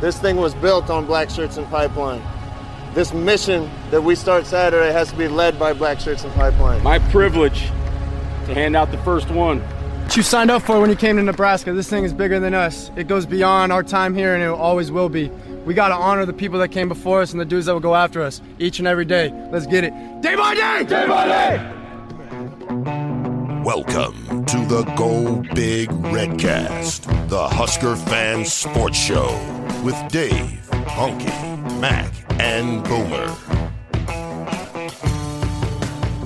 This thing was built on black shirts and pipeline. This mission that we start Saturday has to be led by black shirts and pipeline. My privilege to hand out the first one. What you signed up for when you came to Nebraska. This thing is bigger than us. It goes beyond our time here and it always will be. We got to honor the people that came before us and the dudes that will go after us each and every day. Let's get it. Day by day! Day by day! Welcome to the Go Big Redcast, the Husker fan sports show with Dave, Honke, Mac, and Boomer.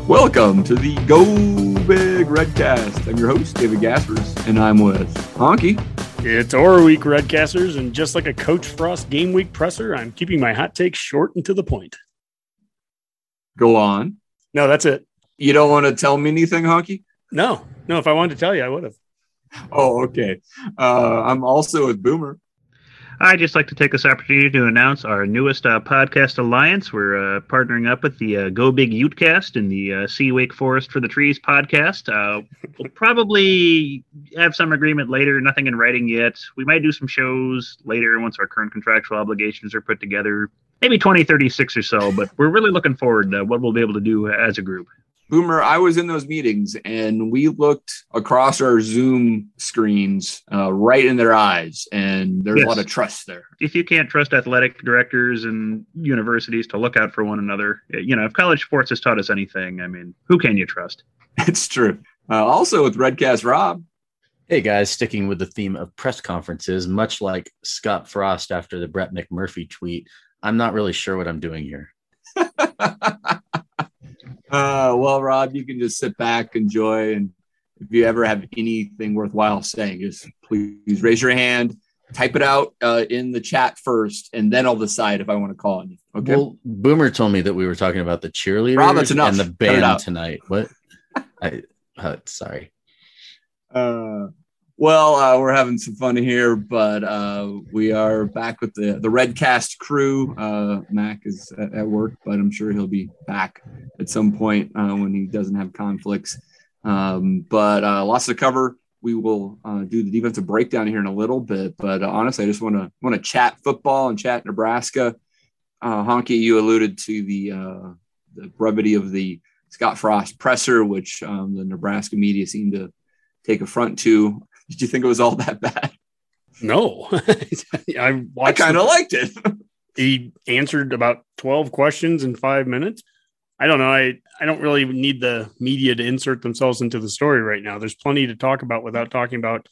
Welcome to the Go Big Redcast. I'm your host, David Gaspers, and I'm with Honke. It's Aura Week, Redcasters, and just like a Coach Frost game week presser, I'm keeping my hot take short and to the point. Go on. No, that's it. You don't want to tell me anything, Honke? No, no. If I wanted to tell you, I would have. Oh, okay. Uh, I'm also with Boomer. I'd just like to take this opportunity to announce our newest uh, podcast alliance. We're uh, partnering up with the uh, Go Big Utecast and the uh, See Wake Forest for the Trees podcast. Uh, we'll probably have some agreement later, nothing in writing yet. We might do some shows later once our current contractual obligations are put together, maybe 2036 or so, but we're really looking forward to what we'll be able to do as a group. Boomer, I was in those meetings and we looked across our Zoom screens uh, right in their eyes, and there's yes. a lot of trust there. If you can't trust athletic directors and universities to look out for one another, you know, if college sports has taught us anything, I mean, who can you trust? It's true. Uh, also with Redcast Rob. Hey guys, sticking with the theme of press conferences, much like Scott Frost after the Brett McMurphy tweet, I'm not really sure what I'm doing here. Uh, well, Rob, you can just sit back, enjoy, and if you ever have anything worthwhile saying, just please raise your hand, type it out uh, in the chat first, and then I'll decide if I want to call on you. Okay. Well, Boomer told me that we were talking about the cheerleaders Rob, that's enough. and the band tonight. What? I uh, sorry. Uh, well, uh, we're having some fun here, but uh, we are back with the the Redcast crew. Uh, Mac is at, at, work, but I'm sure he'll be back at some point uh, when he doesn't have conflicts. Um, but uh, lots to cover. We will uh, do the defensive breakdown here in a little bit. But honestly, I just want to want to chat football and chat Nebraska. Honke, you alluded to the the brevity of the Scott Frost presser, which um, the Nebraska media seemed to take affront to. Did you think it was all that bad? No, I I kind of liked it. he answered about 12 questions in five minutes. I don't know. I, I don't really need the media to insert themselves into the story right now. There's plenty to talk about without talking about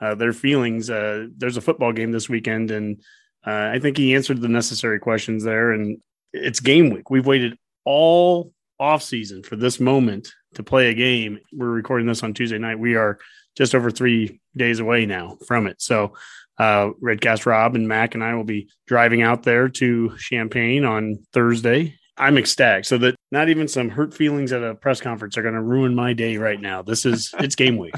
uh, their feelings. Uh, there's a football game this weekend, and uh, I think he answered the necessary questions there. And it's game week. We've waited all off season for this moment to play a game. We're recording this on Tuesday night. We are just over three days away now from it. So, uh, Redcast Rob and Mac and I will be driving out there to Champaign on Thursday. I'm ecstatic. So that not even some hurt feelings at a press conference are going to ruin my day right now. This is it's game week.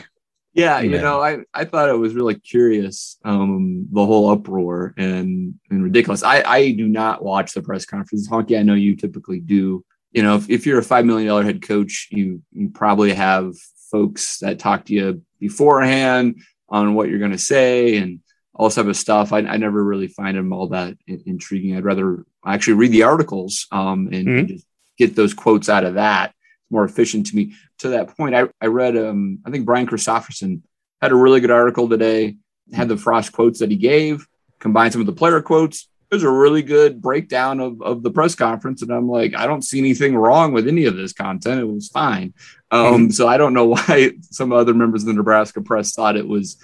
yeah, you know, I, I thought it was really curious, um, the whole uproar and and ridiculous. I I do not watch the press conferences. Honke, I know you typically do. You know, if, if you're a five million dollar head coach, you you probably have folks that talk to you beforehand on what you're going to say and all this type of stuff. I, I never really find them all that intriguing. I'd rather actually read the articles um, and, mm-hmm. and, just get those quotes out of that. It's more efficient to me. To that point, I, I read, um, I think Brian Christopherson had a really good article today, had the Frost quotes that he gave, combined some of the player quotes, was a really good breakdown of, of the press conference. And I'm like, I don't see anything wrong with any of this content. It was fine. Um, mm-hmm. So I don't know why some other members of the Nebraska press thought it was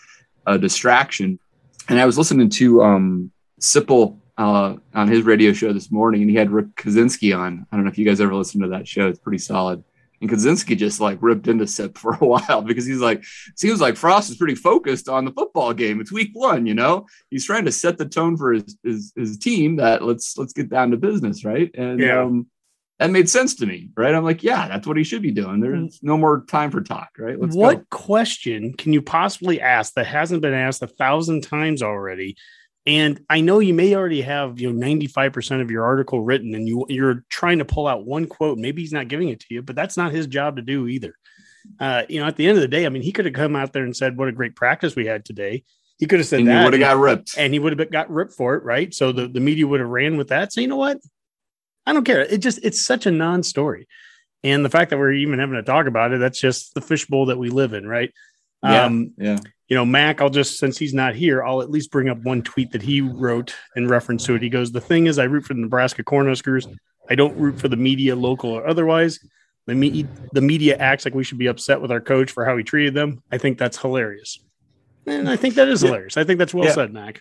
a distraction. And I was listening to um, Sipple uh, on his radio show this morning, and he had Rick Kaczenski on. I don't know if you guys ever listened to that show. It's pretty solid. And Kaczenski just like ripped into Sip for a while because he's like, seems like Frost is pretty focused on the football game. It's week one, you know. He's trying to set the tone for his his, his team that let's let's get down to business, right? And yeah. um, that made sense to me, right? I'm like, yeah, that's what he should be doing. There's no more time for talk, right? Let's what go. question can you possibly ask that hasn't been asked a thousand times already and I know you may already have, you know, 95% of your article written and you you're trying to pull out one quote. Maybe he's not giving it to you, but that's not his job to do either. Uh, you know, at the end of the day, I mean, he could have come out there and said, What a great practice we had today. He could have said and that. you would have got ripped. and he would have got ripped for it, right? So the, the media would have ran with that. So you know what? I don't care. It just it's such a non-story. And the fact that we're even having to talk about it, that's just the fishbowl that we live in, right? Yeah. Um, yeah. You know, Mac, I'll just since he's not here, I'll at least bring up one tweet that he wrote in reference to it. He goes, The thing is, I root for the Nebraska Cornhuskers. I don't root for the media, local or otherwise. The, me- the media acts like we should be upset with our coach for how he treated them. I think that's hilarious. And I think that is Yeah. hilarious. I think that's well Yeah. said, Mac.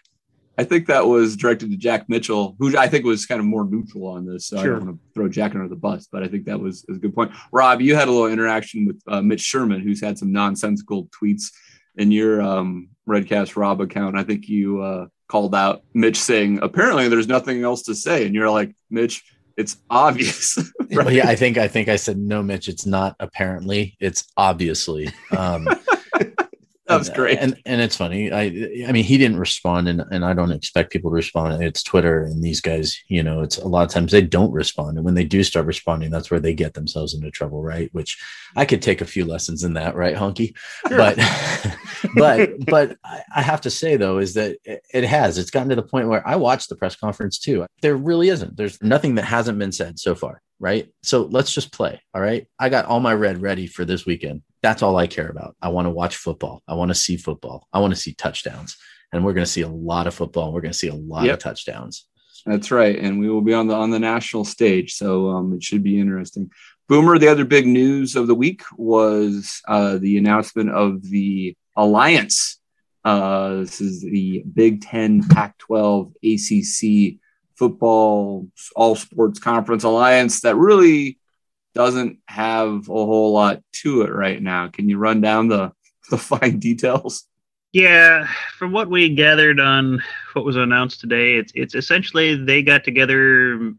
I think that was directed to Jack Mitchell, who I think was kind of more neutral on this. So I don't want to throw Jack under the bus, but I think that was, was a good point. Rob, you had a little interaction with uh, Mitch Sherman, who's had some nonsensical tweets in your um, Redcast Rob account. I think you uh, called out Mitch saying, apparently there's nothing else to say. And you're like, Mitch, it's obvious. Well, yeah, I think I think I said no, Mitch. It's not apparently. It's obviously. Um, That was great. and and it's funny. I I mean, he didn't respond, and and I don't expect people to respond. It's Twitter, and these guys, you know, it's a lot of times they don't respond, and when they do start responding, that's where they get themselves into trouble, right? Which I could take a few lessons in that, right, Honke? But but but I have to say though is that it has. It's gotten to the point where I watched the press conference too. There really isn't. There's nothing that hasn't been said so far, right? So let's just play. All right. I got all my red ready for this weekend. That's all I care about. I want to watch football. I want to see football. I want to see touchdowns. And we're going to see a lot of football. And we're going to see a lot Yep. of touchdowns. That's right, and we will be on the on the national stage, so um, it should be interesting. Boomer, the other big news of the week was uh, the announcement of the alliance. Uh, this is the Big Ten, Pac-12, ACC football all sports conference alliance that really doesn't have a whole lot to it right now. Can you run down the the fine details? Yeah, from what we gathered on what was announced today, it's it's essentially they got together,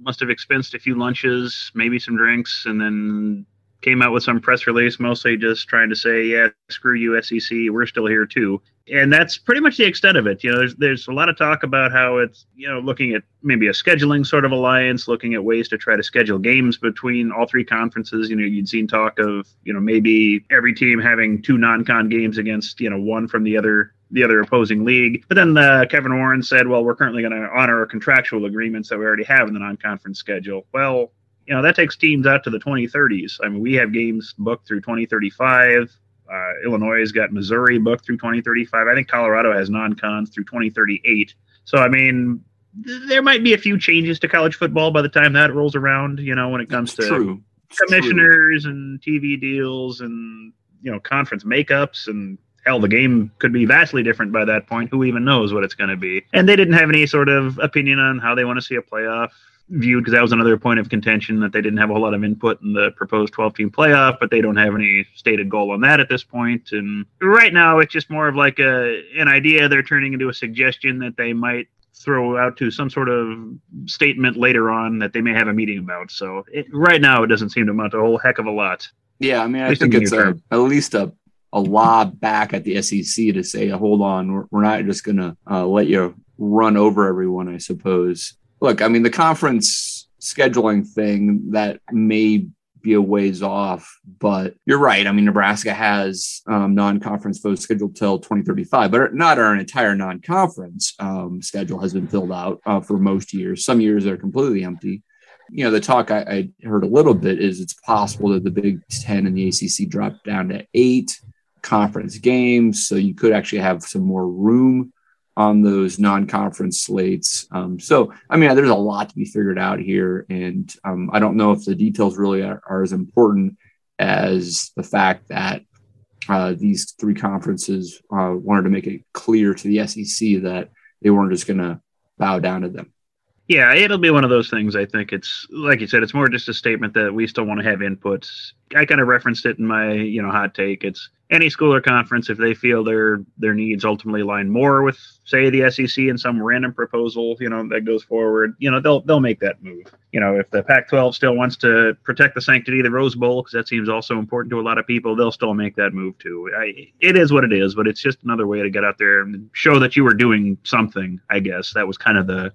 must have expensed a few lunches, maybe some drinks, and then came out with some press release, mostly just trying to say, "Yeah, screw you, SEC, we're still here too." And that's pretty much the extent of it. You know, there's there's a lot of talk about how it's you know looking at maybe a scheduling sort of alliance, looking at ways to try to schedule games between all three conferences. You know, you'd seen talk of you know maybe every team having two non-con games against you know one from the other the other opposing league. But then uh, Kevin Warren said, "Well, we're currently going to honor our contractual agreements that we already have in the non-conference schedule." Well, you know that takes teams out to the 2030s. I mean, we have games booked through 2035. Uh, Illinois has got Missouri booked through 2035. I think Colorado has non-cons through 2038. So I mean, th- there might be a few changes to college football by the time that rolls around. You know, when it comes to True. It's true. commissioners and TV deals and you know conference makeups and hell the game could be vastly different by that point who even knows what it's going to be and they didn't have any sort of opinion on how they want to see a playoff viewed because that was another point of contention that they didn't have a whole lot of input in the proposed 12 team playoff but they don't have any stated goal on that at this point. and right now it's just more of like a an idea they're turning into a suggestion that they might throw out to some sort of statement later on that they may have a meeting about. So it, right now, it doesn't seem to amount to a whole heck of a lot. Yeah, I mean, I think it's a, at least a a lob back at the SEC to say, hold on, we're, we're not just going to uh, let you run over everyone, I suppose. Look, I mean, the conference scheduling thing that may be a ways off, but you're right. I mean, Nebraska has um, non-conference votes scheduled till 2035, but not our entire non-conference um, schedule has been filled out uh, for most years. Some years are completely empty you know, the talk I, I heard a little bit is it's possible that the Big Ten and the ACC drop down to eight conference games. So you could actually have some more room on those non-conference slates. Um, so, I mean, there's a lot to be figured out here. And um, I don't know if the details really are, are as important as the fact that uh, these three conferences uh, wanted to make it clear to the SEC that they weren't just going to bow down to them. Yeah, it'll be one of those things. I think it's like you said, it's more just a statement that we still want to have inputs. I kind of referenced it in my, you know, hot take. It's any school or conference if they feel their their needs ultimately align more with, say, the SEC and some random proposal, you know, that goes forward, you know, they'll they'll make that move. You know, if the Pac-12 still wants to protect the sanctity of the Rose Bowl, because that seems also important to a lot of people, they'll still make that move too. I, it is what it is, but it's just another way to get out there and show that you were doing something. I guess that was kind of the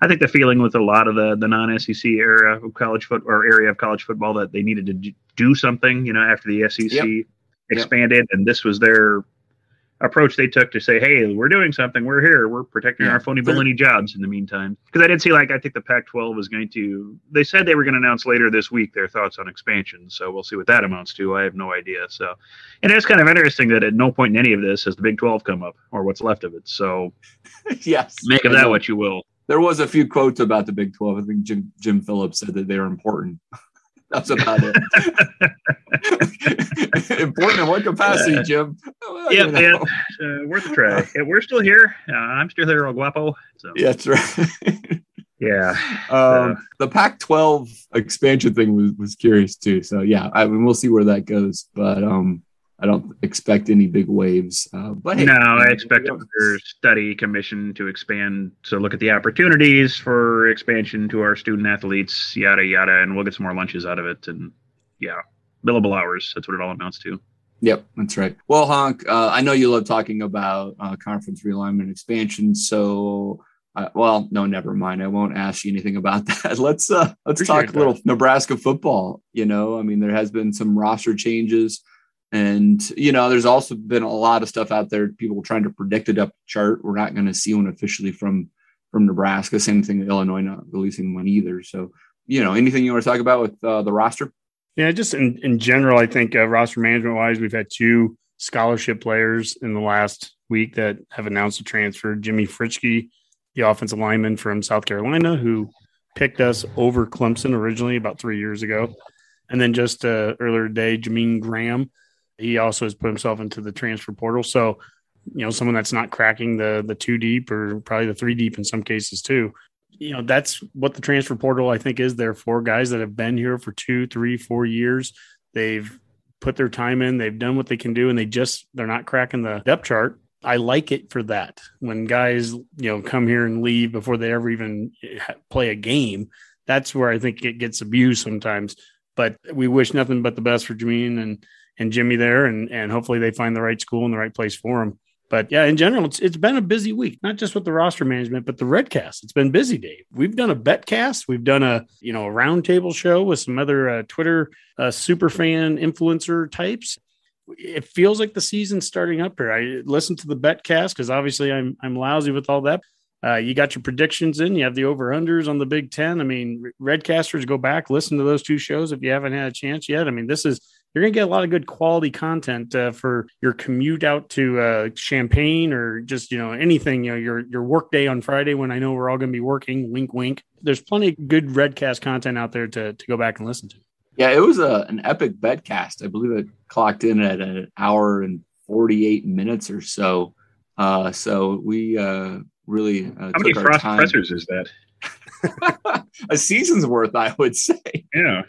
I think the feeling with a lot of the the non SEC era of college foot or area of college football that they needed to do something, you know, after the SEC Yep. Expanded, and this was their approach they took to say, "Hey, we're doing something. We're here. We're protecting Yeah. our phony baloney jobs in the meantime." Because I did see, like, I think the Pac-12 was going to. They said they were going to announce later this week their thoughts on expansion. So we'll see what that amounts to. I have no idea. So, and it's kind of interesting that at no point in any of this has the Big 12 come up or what's left of it. So yes. make of that what you will. There was a few quotes about the Big 12. I think Jim Jim Phillips said that they were important. That's about it. important in what capacity, Jim? Well, you Yep, know. yep. Uh, worth a try. Yeah, we're still here. Uh, I'm still here, El Guapo. So Yeah, that's right. yeah. Um, the Pac-12 expansion thing was, was curious too. So yeah, I mean, we'll see where that goes, but um, I don't expect any big waves. Uh, but hey, no, I expect your study commission to expand to look at the opportunities for expansion to our student athletes, yada yada, and we'll get some more lunches out of it. And yeah, billable hours. That's what it all amounts to. Yep, that's right. Well, Honk, uh, I know you love talking about uh, conference realignment expansion. So, uh, well, no, never mind. I won't ask you anything about that. Let's uh, let's Appreciate talk a that. little Nebraska football. You know, I mean, there has been some roster changes, and you know, there's also been a lot of stuff out there. People trying to predict a depth chart. We're not going to see one officially from from Nebraska. Same thing with Illinois not releasing one either. So, you know, anything you want to talk about with uh, the roster? Yeah, just in, in general, I think uh, roster management wise, we've had two scholarship players in the last week that have announced a transfer. Jimmy Fritzsche, the offensive lineman from South Carolina, who picked us over Clemson originally about three years ago. And then just uh, earlier today, Jameen Graham, he also has put himself into the transfer portal. So, you know, someone that's not cracking the the two deep or probably the three deep in some cases too you know that's what the transfer portal i think is there for guys that have been here for two three four years. They've put their time in they've done what they can do and they just they're not cracking the depth chart. I like it for that. When guys you know come here and leave before they ever even play a game that's where i think it gets abused sometimes. But we wish nothing but the best for Jameen and and Jimmy there and and hopefully they find the right school and the right place for them but yeah, in general, it's it's been a busy week, not just with the roster management, but the Redcast. It's been busy, Dave. We've done a betcast, we've done a you know a roundtable show with some other uh, Twitter uh, super fan influencer types. It feels like the season's starting up here. I listened to the betcast because obviously I'm I'm lousy with all that. Uh, you got your predictions in. You have the over unders on the Big Ten. I mean, Redcasters go back listen to those two shows if you haven't had a chance yet. I mean, this is you're going to get a lot of good quality content uh, for your commute out to uh, Champaign or just you know anything. You know your your work day on Friday when I know we're all going to be working. Wink, wink. There's plenty of good Redcast content out there to to go back and listen to. Yeah, it was a an epic betcast. I believe it clocked in at an hour and 48 minutes or so. Uh, so we uh, really uh, How many took our frost time. pressers is that? a season's worth, I would say. Yeah.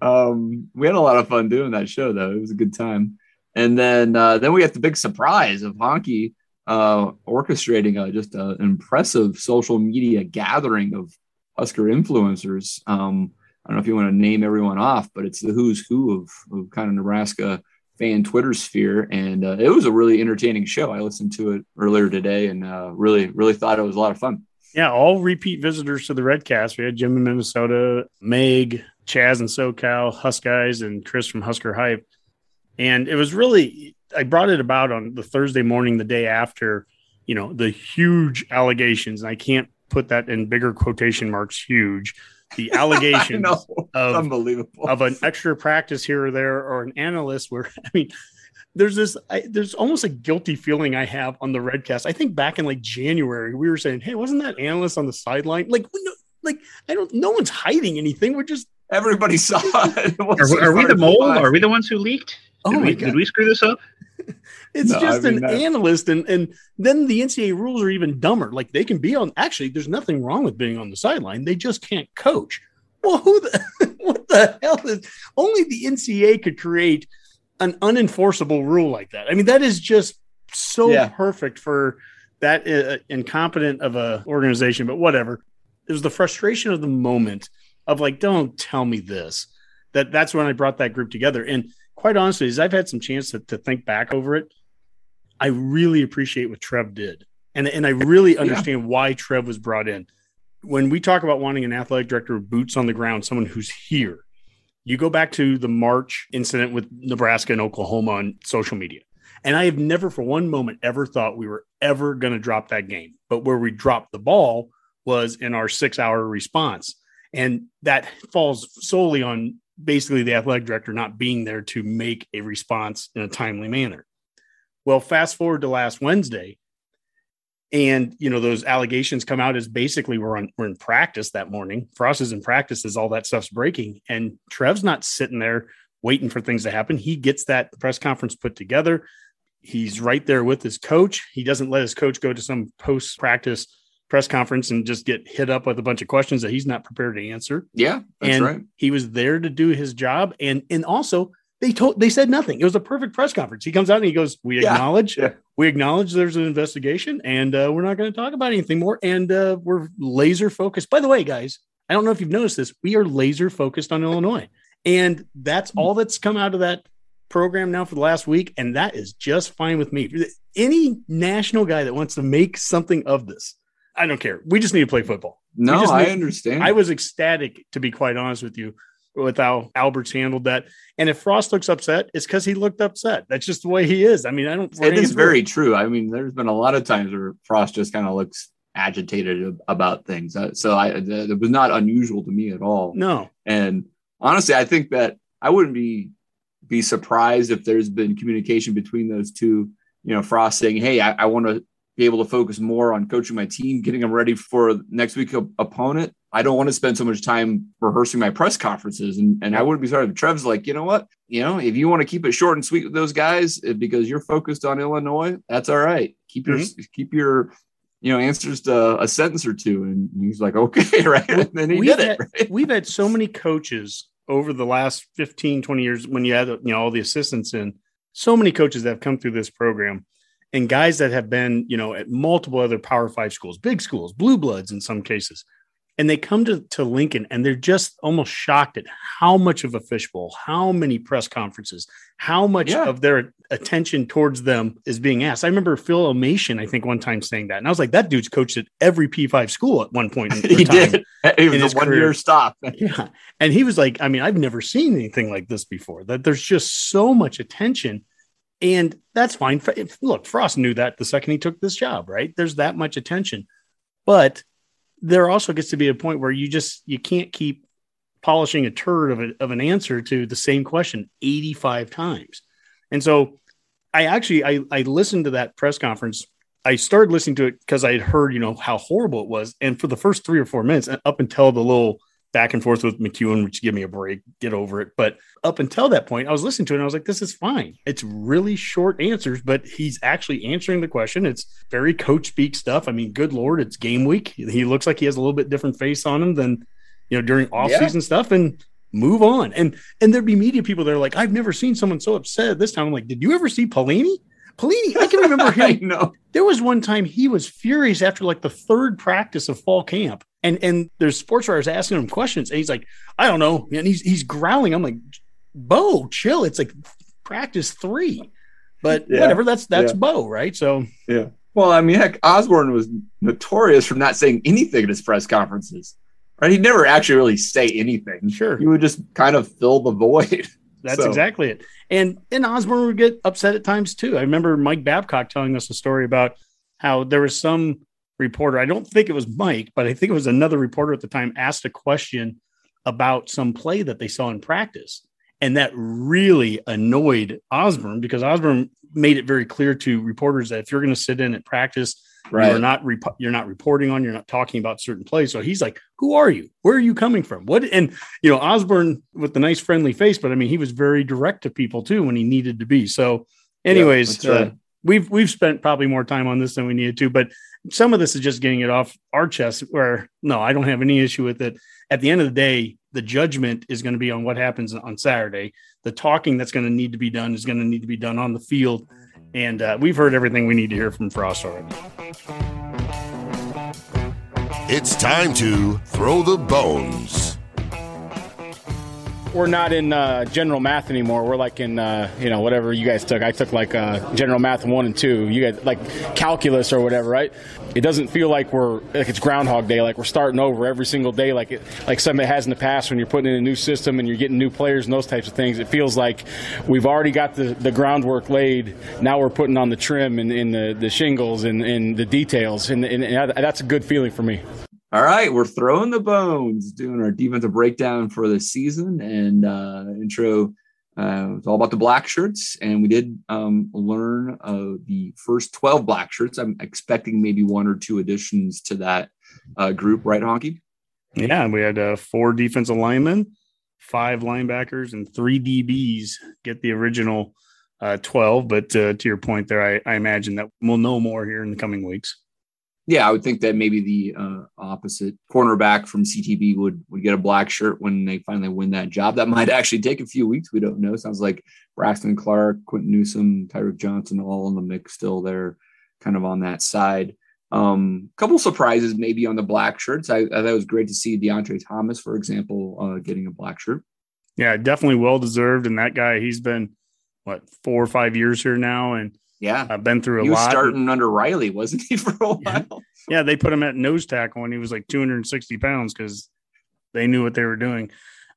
Um, we had a lot of fun doing that show, though. It was a good time. And then uh, then we got the big surprise of Honky uh, orchestrating a, just an impressive social media gathering of Husker influencers. Um, I don't know if you want to name everyone off, but it's the who's who of, of kind of Nebraska fan Twitter sphere, and uh, it was a really entertaining show. I listened to it earlier today, and uh, really, really thought it was a lot of fun. Yeah, all repeat visitors to the Redcast. We had Jim in Minnesota, Meg, Chaz and SoCal, Husk guys, and Chris from Husker Hype. And it was really, I brought it about on the Thursday morning, the day after, you know, the huge allegations. And I can't put that in bigger quotation marks, huge. The allegations know, of unbelievable. of an extra practice here or there or an analyst where I mean there's this I, there's almost a guilty feeling I have on the Redcast. I think back in like January we were saying, "Hey, wasn't that analyst on the sideline?" Like know, like I don't no one's hiding anything. We're just Everybody saw it. It Are, we- are we the mole? Are we the ones who leaked? oh did, my we, god. did we screw this up? It's No, just I mean, an that- analyst and and then the NCAA rules are even dumber. Like they can be on actually there's nothing wrong with being on the sideline. They just can't coach. Well, who the what the hell is only the NCAA could create an unenforceable rule like that. I mean, that is just so Yeah. perfect for that uh, incompetent of a organization, but whatever. It was the frustration of the moment of like, don't tell me this. That that's when I brought that group together. And quite honestly, as I've had some chance to, to think back over it, I really appreciate what Trev did. And, and I really understand why Trev was brought in. When we talk about wanting an athletic director with boots on the ground, someone who's here, you go back to the March incident with Nebraska and Oklahoma on social media. And I have never for one moment ever thought we were ever going to drop that game. But where we dropped the ball was in our six hour response. And that falls solely on basically the athletic director not being there to make a response in a timely manner. Well, fast forward to last Wednesday, and you know those allegations come out as basically we're on we're in practice that morning. Frost is in practice as all that stuff's breaking, and Trev's not sitting there waiting for things to happen. He gets that press conference put together. He's right there with his coach. He doesn't let his coach go to some post practice press conference and just get hit up with a bunch of questions that he's not prepared to answer. Yeah, that's and right. he was there to do his job. And and also they told they said nothing. It was a perfect press conference. He comes out and he goes, "We Yeah, acknowledge, yeah. we acknowledge there's an investigation, and uh, we're not going to talk about anything more. And uh, we're laser focused. By the way, guys, I don't know if you've noticed this. We are laser focused on Illinois, and that's all that's come out of that program now for the last week, and that is just fine with me. Any national guy that wants to make something of this, I don't care. We just need to play football. No, just I understand. I was ecstatic, to be quite honest with you, with how Alberts handled that. And if Frost looks upset, it's because he looked upset. That's just the way he is. I mean, I don't. it is very true. I mean, there's been a lot of times where Frost just kind of looks agitated about things. Uh, So I, it was not unusual to me at all. no. And honestly, I think that I wouldn't be be surprised if there's been communication between those two. You know, Frost saying, "Hey, I, I want to be able to focus more on coaching my team, getting them ready for next week's op- opponent. I don't want to spend so much time rehearsing my press conferences." And and I wouldn't be sorry if Trev's like, you know what, you know, if you want to keep it short and sweet with those guys eh, because you're focused on Illinois, that's all right. Keep your keep your you know answers to a sentence or two. And he's like, okay, right. And then he we've did it. had, we've had so many coaches over the last 15 20 years when you had, you know all the assistants in so many coaches that have come through this program and guys that have been you know at multiple other power five schools big schools blue bloods in some cases and they come to, to lincoln and they're just almost shocked at how much of a fishbowl how many press conferences how much Yeah. of their attention towards them is being asked i remember phil omation i think one time saying that and i was like that dude's coached at every p5 school at one point in he time. did. It was a one career. year stop. Yeah. And he was like, I mean, I've never seen anything like this before, that there's just so much attention. And that's fine. Look, Frost knew that the second he took this job, right? There's that much attention. But there also gets to be a point where you just you can't keep polishing a turd of, a, of an answer to the same question 85 times. And so I actually I, I listened to that press conference. I started listening to it because I had heard, you know, how horrible it was. And for the first three or four minutes, uh, up until the little back and forth with McEwen, which give me a break, get over it. But up until that point, I was listening to it and I was like, this is fine. It's really short answers, but he's actually answering the question. It's very coach speak stuff. I mean, good Lord, it's game week. He looks like he has a little bit different face on him than, you know, during off Yeah. season stuff and move on. And, and there'd be media people that are like, I've never seen someone so upset this time. I'm like, did you ever see Pelini? Pelini, I can remember I him know. there was one time he was furious after like the third practice of fall camp and and there's sports writers asking him questions and he's like i don't know and he's he's growling i'm like bo chill it's like practice three but Yeah. whatever that's that's Yeah. bo right so Yeah. Well, I mean, heck, Osborne was notorious for not saying anything at his press conferences. Right? He'd never actually really say anything. sure He would just kind of fill the void. That's So- exactly it. And and Osborne would get upset at times too. I remember Mike Babcock telling us a story about how there was some reporter, I don't think it was Mike, but I think it was another reporter at the time, asked a question about some play that they saw in practice. And that really annoyed Osborne because Osborne made it very clear to reporters that if you're going to sit in at practice, you're not rep- you're not reporting on, you're not talking about certain plays. So he's like, "Who are you? Where are you coming from? What?" And you know, Osborne with the nice friendly face, but I mean, he was very direct to people too when he needed to be. So, anyways, right. uh, we've we've spent probably more time on this than we needed to, but some of this is just getting it off our chest. Where no, I don't have any issue with it. At the end of the day, the judgment is going to be on what happens on Saturday. The talking that's going to need to be done is going to need to be done on the field. And uh, we've heard everything we need to hear from Frost already. It's time to throw the bones. We're not in uh, general math anymore. We're like in uh, you know whatever you guys took. I took like uh, general math one and two. You guys like calculus or whatever, right? It doesn't feel like we're like it's Groundhog Day. Like we're starting over every single day. Like it, like something has in the past when you're putting in a new system and you're getting new players and those types of things. It feels like we've already got the, the groundwork laid. Now we're putting on the trim and, and the, the shingles and, and the details, and, and that's a good feeling for me. All right, we're throwing the bones, doing our defensive breakdown for the season and uh, intro. Uh, it's all about the black shirts, and we did um, learn uh, the first twelve black shirts. I'm expecting maybe one or two additions to that uh, group, right, Honke? Yeah, we had uh, four defensive linemen, five linebackers, and three DBs get the original uh, twelve. But uh, to your point there, I, I imagine that we'll know more here in the coming weeks yeah, I would think that maybe the uh, opposite cornerback from CTB would would get a black shirt when they finally win that job. That might actually take a few weeks. We don't know. Sounds like Braxton Clark, Quinton Newsome, Tyreke Johnson, all in the mix still there, kind of on that side. Um, couple surprises maybe on the black shirts. I, I thought it was great to see Deontre Thomas, for example, uh, getting a black shirt. Yeah, definitely well deserved. And that guy, he's been what four or five years here now, and yeah, I've been through a he was lot. starting under Riley, wasn't he, for a while? Yeah, they put him at nose tackle when he was like 260 pounds because they knew what they were doing.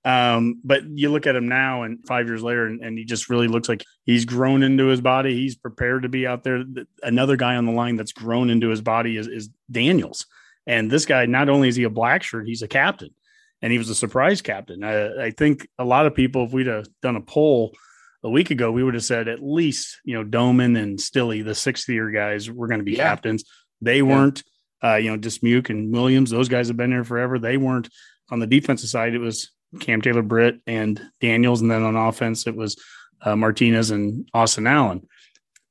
Um, but you look at him now and five years later, and, and, he just really looks like he's grown into his body. He's prepared to be out there. Another guy on the line that's grown into his body is, is Daniels. And this guy, not only is he a black shirt, he's a captain, and he was a surprise captain. I, I think a lot of people, if we'd have done a poll a week ago, we would have said at least you know Doman and Stilly, the sixth year guys, were going to be yeah. captains. They yeah. weren't. Uh, you know, Dismuke and Williams; those guys have been here forever. They weren't on the defensive side. It was Cam Taylor Britt and Daniels, and then on offense it was uh, Martinez and Austin Allen.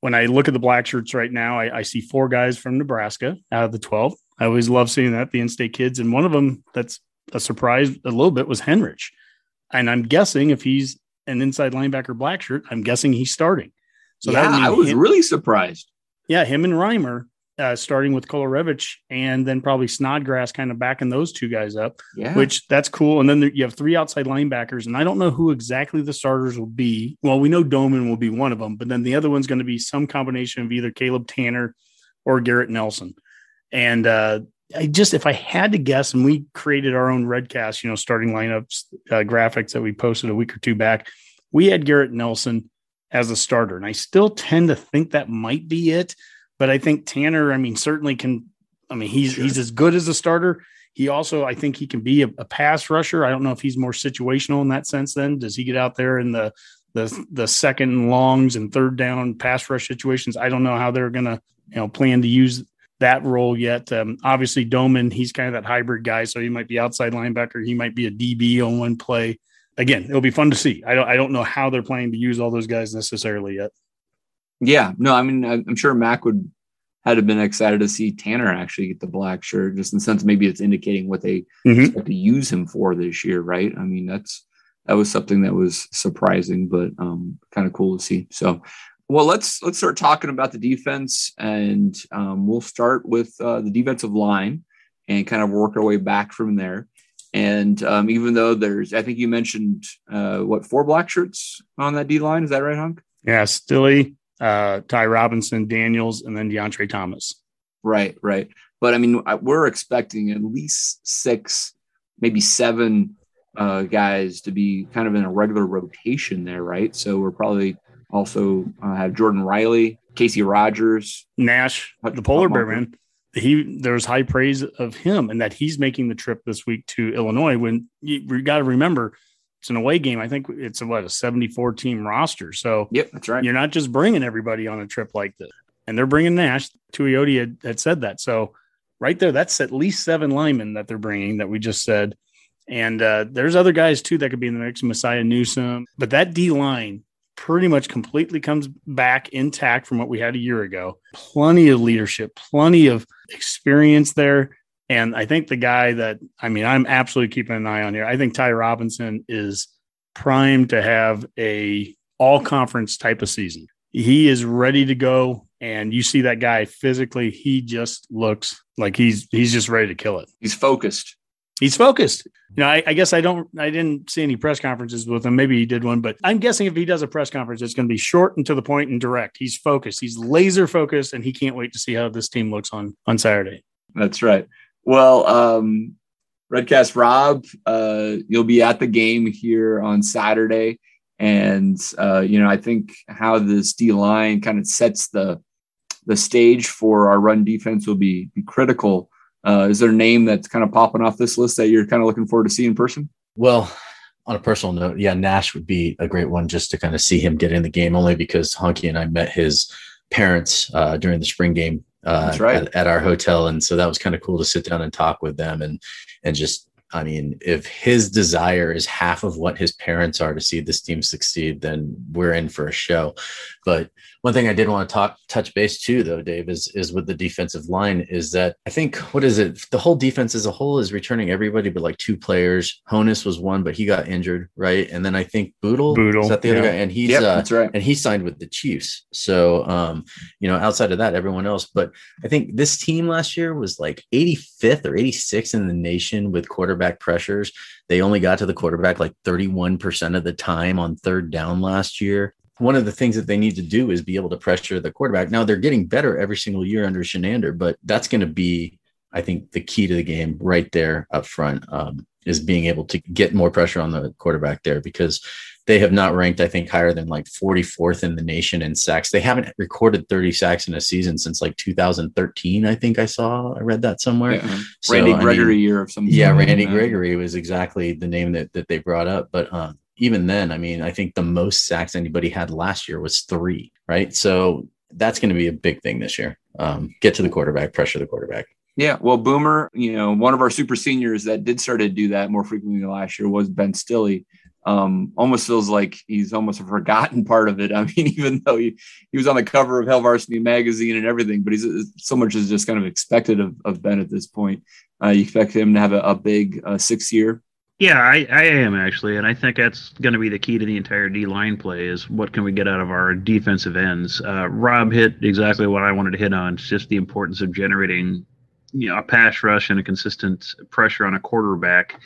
When I look at the black shirts right now, I, I, see four guys from Nebraska out of the twelve. I always love seeing that the in-state kids, and one of them that's a surprise a little bit was Henrich, and I'm guessing if he's an inside linebacker black shirt. I'm guessing he's starting. So yeah, I was him, really surprised. Yeah, him and Reimer uh, starting with Kolarevic and then probably Snodgrass kind of backing those two guys up. Yeah, which that's cool. And then there, you have three outside linebackers, and I don't know who exactly the starters will be. Well, we know Doman will be one of them, but then the other one's going to be some combination of either Caleb Tanner or Garrett Nelson. And uh, I just, if I had to guess, and we created our own Redcast, you know, starting lineups uh, graphics that we posted a week or two back, we had Garrett Nelson as a starter. And I still tend to think that might be it. But I think Tanner, I mean, certainly can, I mean, he's, sure. he's as good as a starter. He also, I think he can be a, a pass rusher. I don't know if he's more situational in that sense. Then does he get out there in the, the, the second longs and third down pass rush situations? I don't know how they're going to, you know, plan to use that role yet. Um, obviously, Doman, he's kind of that hybrid guy, so he might be outside linebacker. He might be a DB on one play. Again, it'll be fun to see. I don't, I don't know how they're planning to use all those guys necessarily yet. Yeah, no, I mean, I'm sure Mac would had been excited to see Tanner actually get the black shirt, just in the sense maybe it's indicating what they mm-hmm. expect to use him for this year, right? I mean, that's that was something that was surprising, but um, kind of cool to see. So well, let's let's start talking about the defense, and um, we'll start with uh, the defensive line and kind of work our way back from there. And um, even though there's, I think you mentioned uh, what four black shirts on that D line, is that right, Hunk? Yeah, Stille, uh, Ty Robinson, Daniels, and then Deontre Thomas. Right, right. But I mean, we're expecting at least six, maybe seven uh, guys to be kind of in a regular rotation there, right? So we're probably also uh, have Jordan Riley, Casey Rogers, Nash, the polar bear man. He there's high praise of him and that he's making the trip this week to Illinois. When you, you got to remember, it's an away game. I think it's a, what a 74 team roster. So yep, that's right. You're not just bringing everybody on a trip like this, and they're bringing Nash. Tuioti had, had said that. So right there, that's at least seven linemen that they're bringing that we just said. And uh, there's other guys too that could be in the mix, Mosai Newsom. But that D line pretty much completely comes back intact from what we had a year ago. Plenty of leadership, plenty of experience there. And I think the guy that, I mean, I'm absolutely keeping an eye on here. I think Ty Robinson is primed to have a all conference type of season. He is ready to go. And you see that guy physically, he just looks like he's he's just ready to kill it. He's focused. He's focused. You know, I, I, guess I don't, I didn't see any press conferences with him. Maybe he did one, but I'm guessing if he does a press conference, it's going to be short and to the point and direct. He's focused. He's laser focused, and he can't wait to see how this team looks on on Saturday. That's right. Well, um, Redcast Rob, uh, you'll be at the game here on Saturday, and uh, you know I think how this D line kind of sets the the stage for our run defense will be be critical. Uh, is there a name that's kind of popping off this list that you're kind of looking forward to see in person? Well, on a personal note, yeah, Nash would be a great one just to kind of see him get in the game, only because Honke and I met his parents uh, during the spring game uh, right. at, at, our hotel, and so that was kind of cool to sit down and talk with them and and just I mean, if his desire is half of what his parents are to see this team succeed, then we're in for a show. But one thing I did want to talk touch base too, though, Dave, is is with the defensive line. Is that I think what is it? The whole defense as a whole is returning everybody, but like two players. Honas was one, but he got injured, right? And then I think Bootle, Bootle is that the yeah. other guy? And he's yep, uh, that's right. And he signed with the Chiefs. So um, you know, outside of that, everyone else. But I think this team last year was like 85th or 86th in the nation with quarterback pressures. They only got to the quarterback like 31% of the time on third down last year one of the things that they need to do is be able to pressure the quarterback. Now they're getting better every single year under Chinander, but that's going to be, I think, the key to the game right there up front um, is being able to get more pressure on the quarterback there because they have not ranked, I think, higher than like 44th in the nation in sacks. They haven't recorded 30 sacks in a season since like 2013. I think I saw, I read that somewhere. Yeah. So, Randy Gregory I mean, year of some. Yeah, Randy Gregory was exactly the name that that they brought up, but um, even then, I mean, I think the most sacks anybody had last year was three, right? So that's going to be a big thing this year. Um, get to the quarterback, pressure the quarterback. Yeah, well, Boomer, you know, one of our super seniors that did start to do that more frequently last year was Ben Stille. Um, almost feels like he's almost a forgotten part of it. I mean, even though he, he was on the cover of Hail Varsity magazine and everything, but he's so much is just kind of expected of, of Ben at this point. Uh, you expect him to have a, a big uh, six year yeah, I, I am actually, and I think that's going to be the key to the entire D line play is what can we get out of our defensive ends. Uh, Rob hit exactly what I wanted to hit on. It's just the importance of generating, you know, a pass rush and a consistent pressure on a quarterback.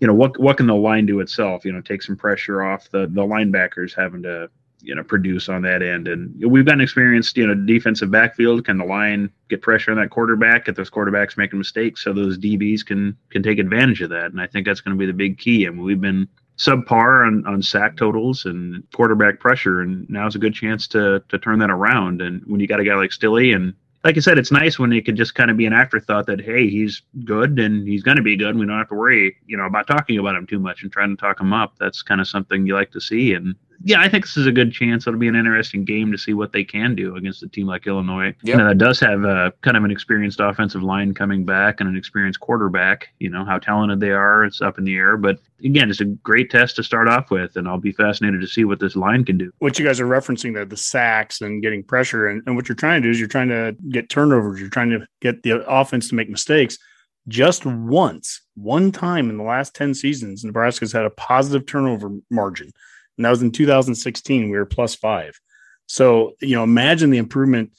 You know, what what can the line do itself? You know, take some pressure off the the linebackers having to you know produce on that end. And we've got an experienced you know defensive backfield. Can the line get pressure on that quarterback if those quarterbacks making mistakes, so those DBs can can take advantage of that? And I think that's going to be the big key. I mean, we've been subpar on, on sack totals and quarterback pressure, and now's a good chance to to turn that around. And when you got a guy like Stilly and like I said, it's nice when it could just kind of be an afterthought that hey, he's good and he's going to be good. And We don't have to worry, you know, about talking about him too much and trying to talk him up. That's kind of something you like to see. And yeah, I think this is a good chance. It'll be an interesting game to see what they can do against a team like Illinois. Yeah, that does have a kind of an experienced offensive line coming back and an experienced quarterback. You know how talented they are. It's up in the air, but again, it's a great test to start off with, and I'll be fascinated to see what this line can do. What you guys are referencing the the sacks and getting pressure, and, and what you're trying to do is you're trying to get turnovers. You're trying to get the offense to make mistakes. Just once, one time in the last 10 seasons, Nebraska's had a positive turnover margin and that was in 2016. We were plus five. So, you know, imagine the improvement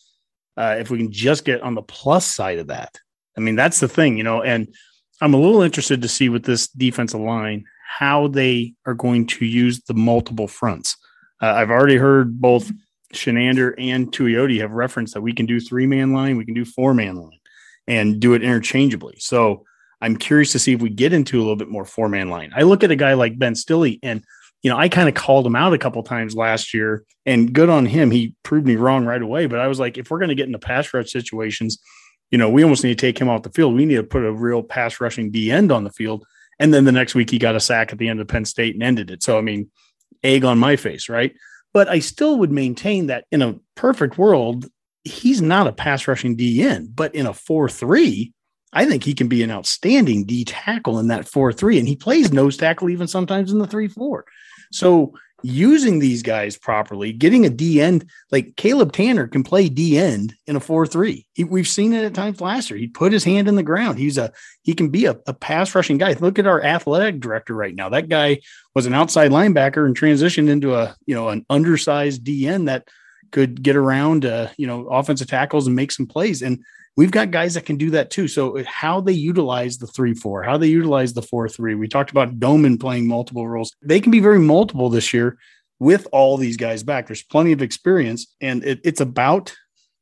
uh, if we can just get on the plus side of that. I mean, that's the thing, you know, and I'm a little interested to see with this defensive line how they are going to use the multiple fronts. Uh, I've already heard both Chinander and Tuioti have referenced that we can do three man line, we can do four man line, and do it interchangeably. So I'm curious to see if we get into a little bit more four man line. I look at a guy like Ben Stille, and you know, I kind of called him out a couple times last year, and good on him. He proved me wrong right away. But I was like, if we're going to get into pass rush situations, you know, we almost need to take him off the field. We need to put a real pass rushing D end on the field. And then the next week he got a sack at the end of Penn State and ended it. So I mean, egg on my face, right? But I still would maintain that in a perfect world, he's not a pass rushing D end, but in a 4 3, I think he can be an outstanding D tackle in that 4 3. And he plays nose tackle even sometimes in the 3 4. So using these guys properly, getting a D end like Caleb Tanner can play D end in a 4 3. We've seen it at times last year. He put his hand in the ground. He's a, he can be a, a pass rushing guy. Look at our athletic director right now. That guy was an outside linebacker and transitioned into a, you know, an undersized D end that could get around, uh, you know, offensive tackles and make some plays. And we've got guys that can do that too. So uh, how they utilize the three four, how they utilize the four three. We talked about Doman playing multiple roles. They can be very multiple this year with all these guys back. There's plenty of experience, and it, it's about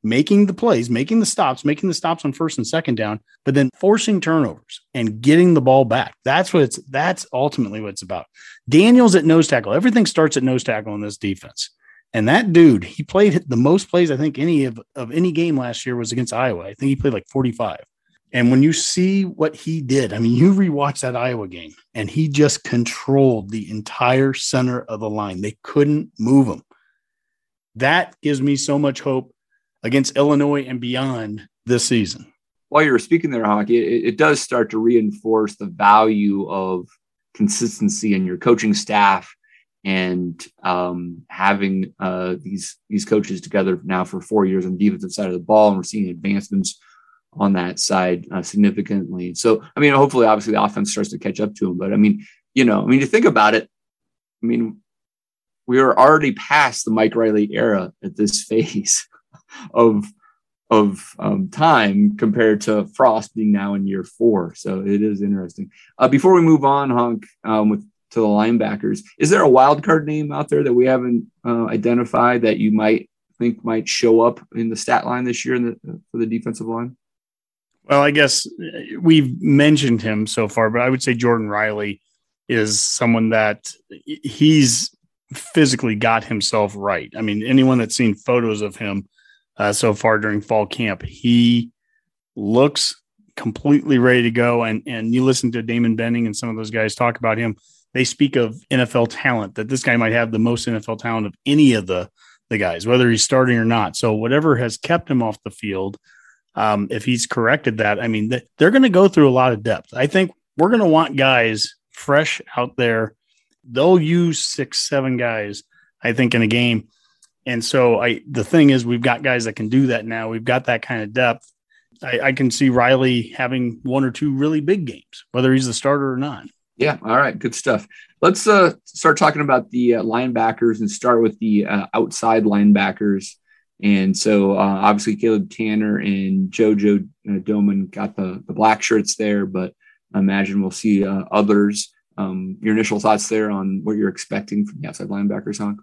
making the plays, making the stops, making the stops on first and second down, but then forcing turnovers and getting the ball back. That's what it's that's ultimately what it's about. Daniels at nose tackle. Everything starts at nose tackle in this defense. And that dude, he played the most plays I think any of, of any game last year was against Iowa. I think he played like 45. And when you see what he did, I mean, you rewatch that Iowa game and he just controlled the entire center of the line. They couldn't move him. That gives me so much hope against Illinois and beyond this season. While you were speaking there, hockey, it, it does start to reinforce the value of consistency in your coaching staff and um, having uh, these these coaches together now for four years on the defensive side of the ball, and we're seeing advancements on that side uh, significantly. So, I mean, hopefully, obviously, the offense starts to catch up to them. But I mean, you know, I mean, to think about it, I mean, we are already past the Mike Riley era at this phase of of um, time compared to Frost being now in year four. So it is interesting. Uh, before we move on, Hunk, um, with to the linebackers, is there a wild card name out there that we haven't uh, identified that you might think might show up in the stat line this year the, for the defensive line? Well, I guess we've mentioned him so far, but I would say Jordan Riley is someone that he's physically got himself right. I mean, anyone that's seen photos of him uh, so far during fall camp. He looks completely ready to go. And and you listen to Damon Benning and some of those guys talk about him. They speak of NFL talent that this guy might have the most NFL talent of any of the the guys, whether he's starting or not. So whatever has kept him off the field, um, if he's corrected that, I mean, they're going to go through a lot of depth. I think we're going to want guys fresh out there. They'll use six, seven guys, I think, in a game and so I the thing is we've got guys that can do that now. We've got that kind of depth. I, I can see Riley having one or two really big games, whether he's the starter or not. Yeah. All right. Good stuff. Let's uh, start talking about the uh, linebackers and start with the uh, outside linebackers. And so uh, obviously Caleb Tanner and JoJo uh, Domann got the, the black shirts there, but I imagine we'll see uh, others. Um, your initial thoughts there on what you're expecting from the outside linebackers, Honk?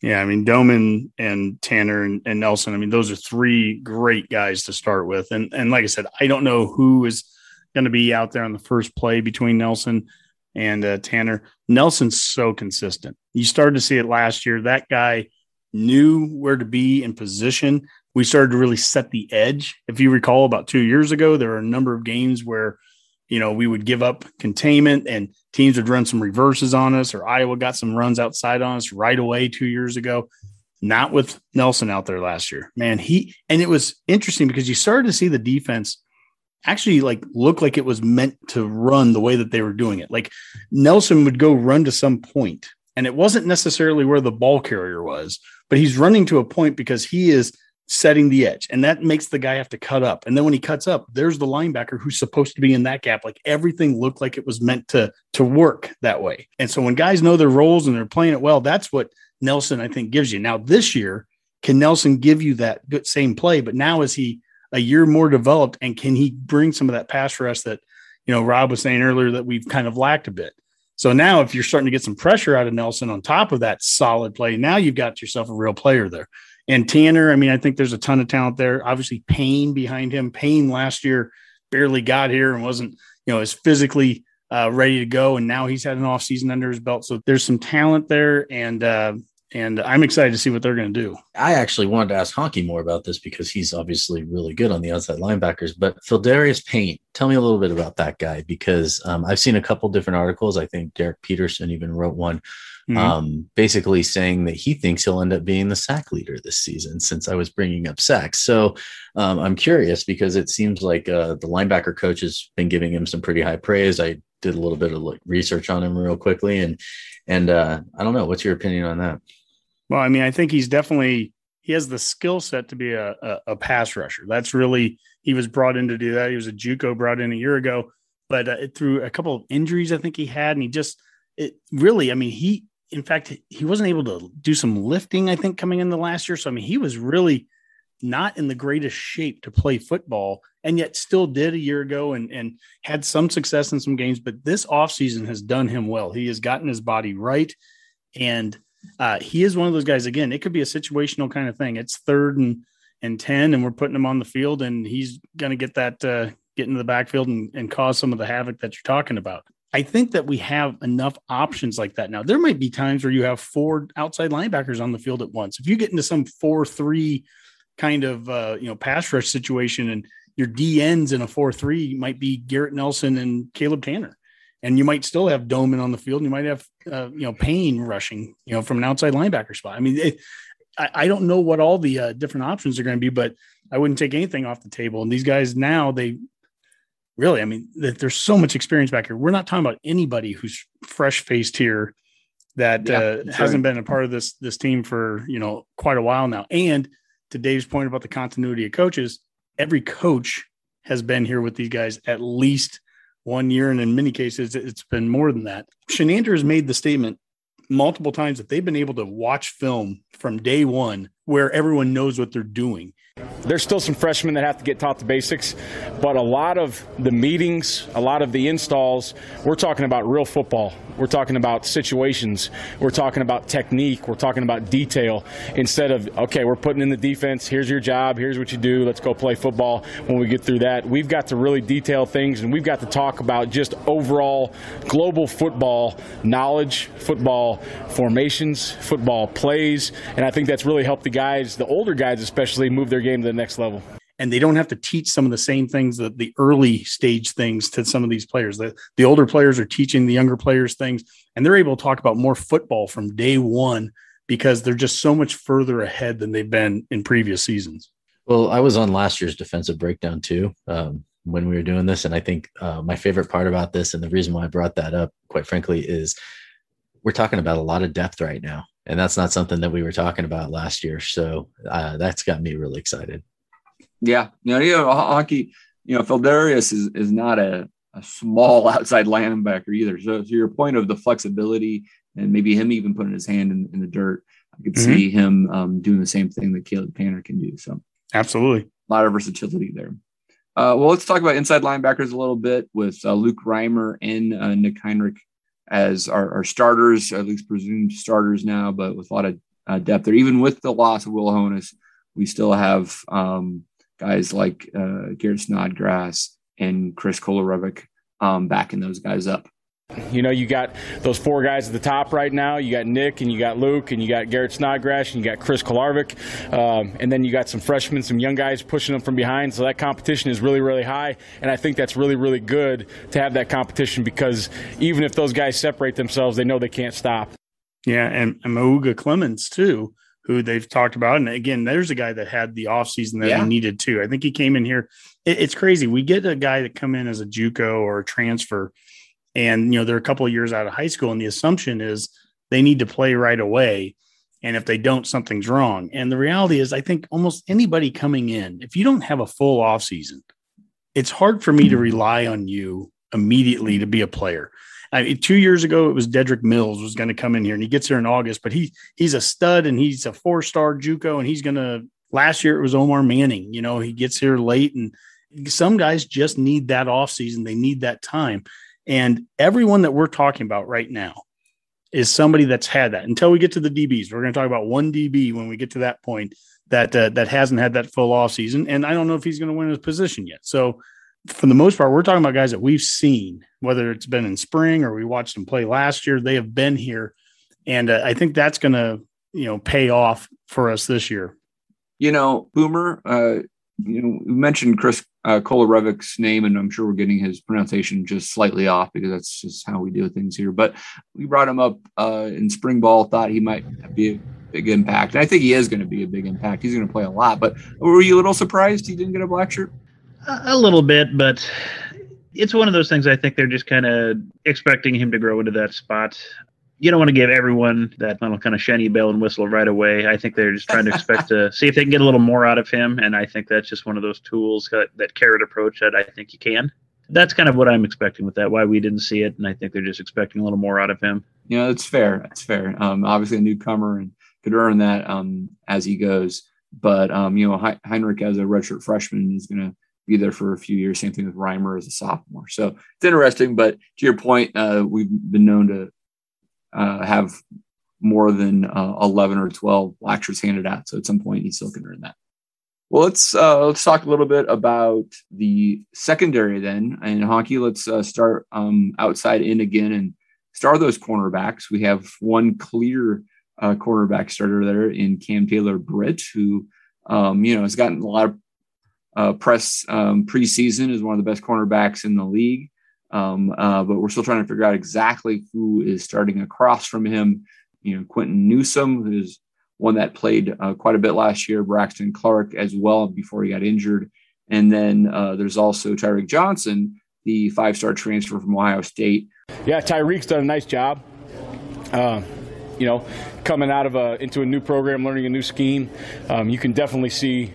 Yeah, I mean Domann and Tanner and, and, Nelson. I mean, those are three great guys to start with. And and like I said, I don't know who is going to be out there on the first play between Nelson and uh, Tanner. Nelson's so consistent. You started to see it last year. That guy knew where to be in position. We started to really set the edge. If you recall, about two years ago, there were a number of games where you know, we would give up containment and teams would run some reverses on us, or Iowa got some runs outside on us right away two years ago. Not with Nelson out there last year. Man, he and it was interesting because you started to see the defense actually like look like it was meant to run the way that they were doing it. Like Nelson would go run to some point, and it wasn't necessarily where the ball carrier was, but he's running to a point because he is setting the edge. And that makes the guy have to cut up. And then when he cuts up, there's the linebacker who's supposed to be in that gap. Like everything looked like it was meant to to work that way. And so when guys know their roles and they're playing it well, that's what Nelson I think gives you. Now this year, can Nelson give you that good same play? But now is he a year more developed and can he bring some of that pass rush that you know Rob was saying earlier that we've kind of lacked a bit? So now if you're starting to get some pressure out of Nelson on top of that solid play, now you've got yourself a real player there. And Tanner, I mean, I think there's a ton of talent there. Obviously, Payne behind him. Payne last year barely got here and wasn't, you know, as physically uh, ready to go. And now he's had an off season under his belt. So there's some talent there. And, uh, and I'm excited to see what they're going to do. I actually wanted to ask Honke more about this because he's obviously really good on the outside linebackers. But Pheldarius Payne, tell me a little bit about that guy because um, I've seen a couple different articles. I think Derek Peterson even wrote one mm-hmm. um, basically saying that he thinks he'll end up being the sack leader this season since I was bringing up sacks. So um, I'm curious because it seems like uh, the linebacker coach has been giving him some pretty high praise. I did a little bit of research on him real quickly, and and uh, I don't know. What's your opinion on that? Well, I mean, I think he's definitely he has the skill set to be a, a, a, pass rusher. That's really he was brought in to do that. He was a JUCO brought in a year ago, but uh, through a couple of injuries, I think he had, and he just it really. I mean, he in fact, he wasn't able to do some lifting, I think, coming in the last year. So, I mean, he was really not in the greatest shape to play football and yet still did a year ago and, and had some success in some games. But this offseason has done him well. He has gotten his body right. And uh, he is one of those guys, again, it could be a situational kind of thing. It's third and, and 10, and we're putting him on the field, and he's going to get that, uh, get into the backfield and, and cause some of the havoc that you're talking about. I think that we have enough options like that now. There might be times where you have four outside linebackers on the field at once. If you get into some four three kind of uh, you know pass rush situation, and your D ends in a four three might be Garrett Nelson and Caleb Tanner, and you might still have Domann on the field, and you might have uh, you know Payne rushing, you know, from an outside linebacker spot. I mean, it, I, I, don't know what all the uh, different options are going to be, but I wouldn't take anything off the table. And these guys now they really, I mean, there's so much experience back here. We're not talking about anybody who's fresh faced here that yeah, uh, hasn't been a part of this this team for you know quite a while now. And to Dave's point about the continuity of coaches, every coach has been here with these guys at least one year, and in many cases, it's been more than that. Chinander has made the statement multiple times that they've been able to watch film from day one where everyone knows what they're doing. There's still some freshmen that have to get taught the basics, but a lot of the meetings, a lot of the installs, we're talking about real football. We're talking about situations. We're talking about technique. We're talking about detail instead of, okay, we're putting in the defense. Here's your job. Here's what you do. Let's go play football. When we get through that, we've got to really detail things and we've got to talk about just overall global football knowledge, football formations, football plays. And I think that's really helped the guys, the older guys especially, move their game to the next level and they don't have to teach some of the same things that the early stage things to some of these players. The, the older players are teaching the younger players things, and they're able to talk about more football from day one because they're just so much further ahead than they've been in previous seasons. Well, I was on last year's defensive breakdown too um, when we were doing this, and I think uh, my favorite part about this, and the reason why I brought that up, quite frankly, is we're talking about a lot of depth right now, and that's not something that we were talking about last year. So uh, that's got me really excited. Yeah, you know, you know, hockey. You know, Feldarius is is not a, a small outside linebacker either. So, to your point of the flexibility and maybe him even putting his hand in, in the dirt, I could mm-hmm. see him um, doing the same thing that Caleb Tanner can do. So, absolutely, a lot of versatility there. Uh, well, let's talk about inside linebackers a little bit with uh, Luke Reimer and uh, Nick Henrich as our, our, starters, at least presumed starters now, but with a lot of uh, depth there. Even with the loss of Will Honas, we still have um, guys like uh, Garrett Snodgrass and Chris Kolarevic um, backing those guys up. You know, you got those four guys at the top right now. You got Nick, and you got Luke, and you got Garrett Snodgrass, and you got Chris Kolarevic, um, and then you got some freshmen, some young guys pushing them from behind. So that competition is really, really high, and I think that's really, really good to have that competition because even if those guys separate themselves, they know they can't stop. Yeah, and, and Mauga-Clements too who they've talked about. And again, there's a guy that had the offseason that yeah. he needed too. I think he came in here. It, it's crazy. We get a guy that come in as a JUCO or a transfer, and you know they're a couple of years out of high school, and the assumption is they need to play right away. And if they don't, something's wrong. And the reality is, I think almost anybody coming in, if you don't have a full off season it's hard for me to hmm. rely on you immediately to be a player. I mean, two years ago, it was Dedrick Mills was going to come in here, and he gets here in August. But he he's a stud, and he's a four star JUCO, and he's going to. Last year it was Omar Manning. You know, he gets here late, and some guys just need that off season. They need that time, and everyone that we're talking about right now is somebody that's had that. Until we get to the DBs, we're going to talk about one DB when we get to that point that uh, that hasn't had that full off season, and I don't know if he's going to win his position yet. So for the most part, we're talking about guys that we've seen, whether it's been in spring or we watched them play last year. They have been here, and uh, I think that's going to you know pay off for us this year. You know, Boomer. Uh, you know, mentioned Chris uh, Kolarevic's name, and I'm sure we're getting his pronunciation just slightly off because that's just how we do things here. But we brought him up uh, in spring ball, thought he might be a big impact, and I think he is going to be a big impact. He's going to play a lot. But were you a little surprised he didn't get a black shirt? A little bit, but it's one of those things I think they're just kind of expecting him to grow into that spot. You don't want to give everyone that little kind of shiny bell and whistle right away. I think they're just trying to expect to see if they can get a little more out of him. And I think that's just one of those tools, that, that carrot approach that I think you can. That's kind of what I'm expecting with that, why we didn't see it. And I think they're just expecting a little more out of him. You know, it's fair. It's fair. Um, obviously, a newcomer and could earn that um, as he goes. But um, you know, Henrich as a redshirt freshman is going to be there for a few years. Same thing with Reimer as a sophomore. So it's interesting. But to your point, uh, we've been known to uh, have more than uh, 11 or 12 lectures handed out. So at some point, he still can earn that. Well, let's uh, let's talk a little bit about the secondary then. And Honke, let's uh, start um, outside in again and start those cornerbacks. We have one clear uh, cornerback starter there in Cam Taylor Britt, who um, you know has gotten a lot of uh, press um, preseason as one of the best cornerbacks in the league. Um, uh, but we're still trying to figure out exactly who is starting across from him. You know, Quinton Newsome, who's one that played uh, quite a bit last year, Braxton Clark as well before he got injured. And then uh, there's also Tyreke Johnson, the five star transfer from Ohio State. Yeah, Tyreke's done a nice job. Uh, you know, coming out of a into a new program, learning a new scheme, um, you can definitely see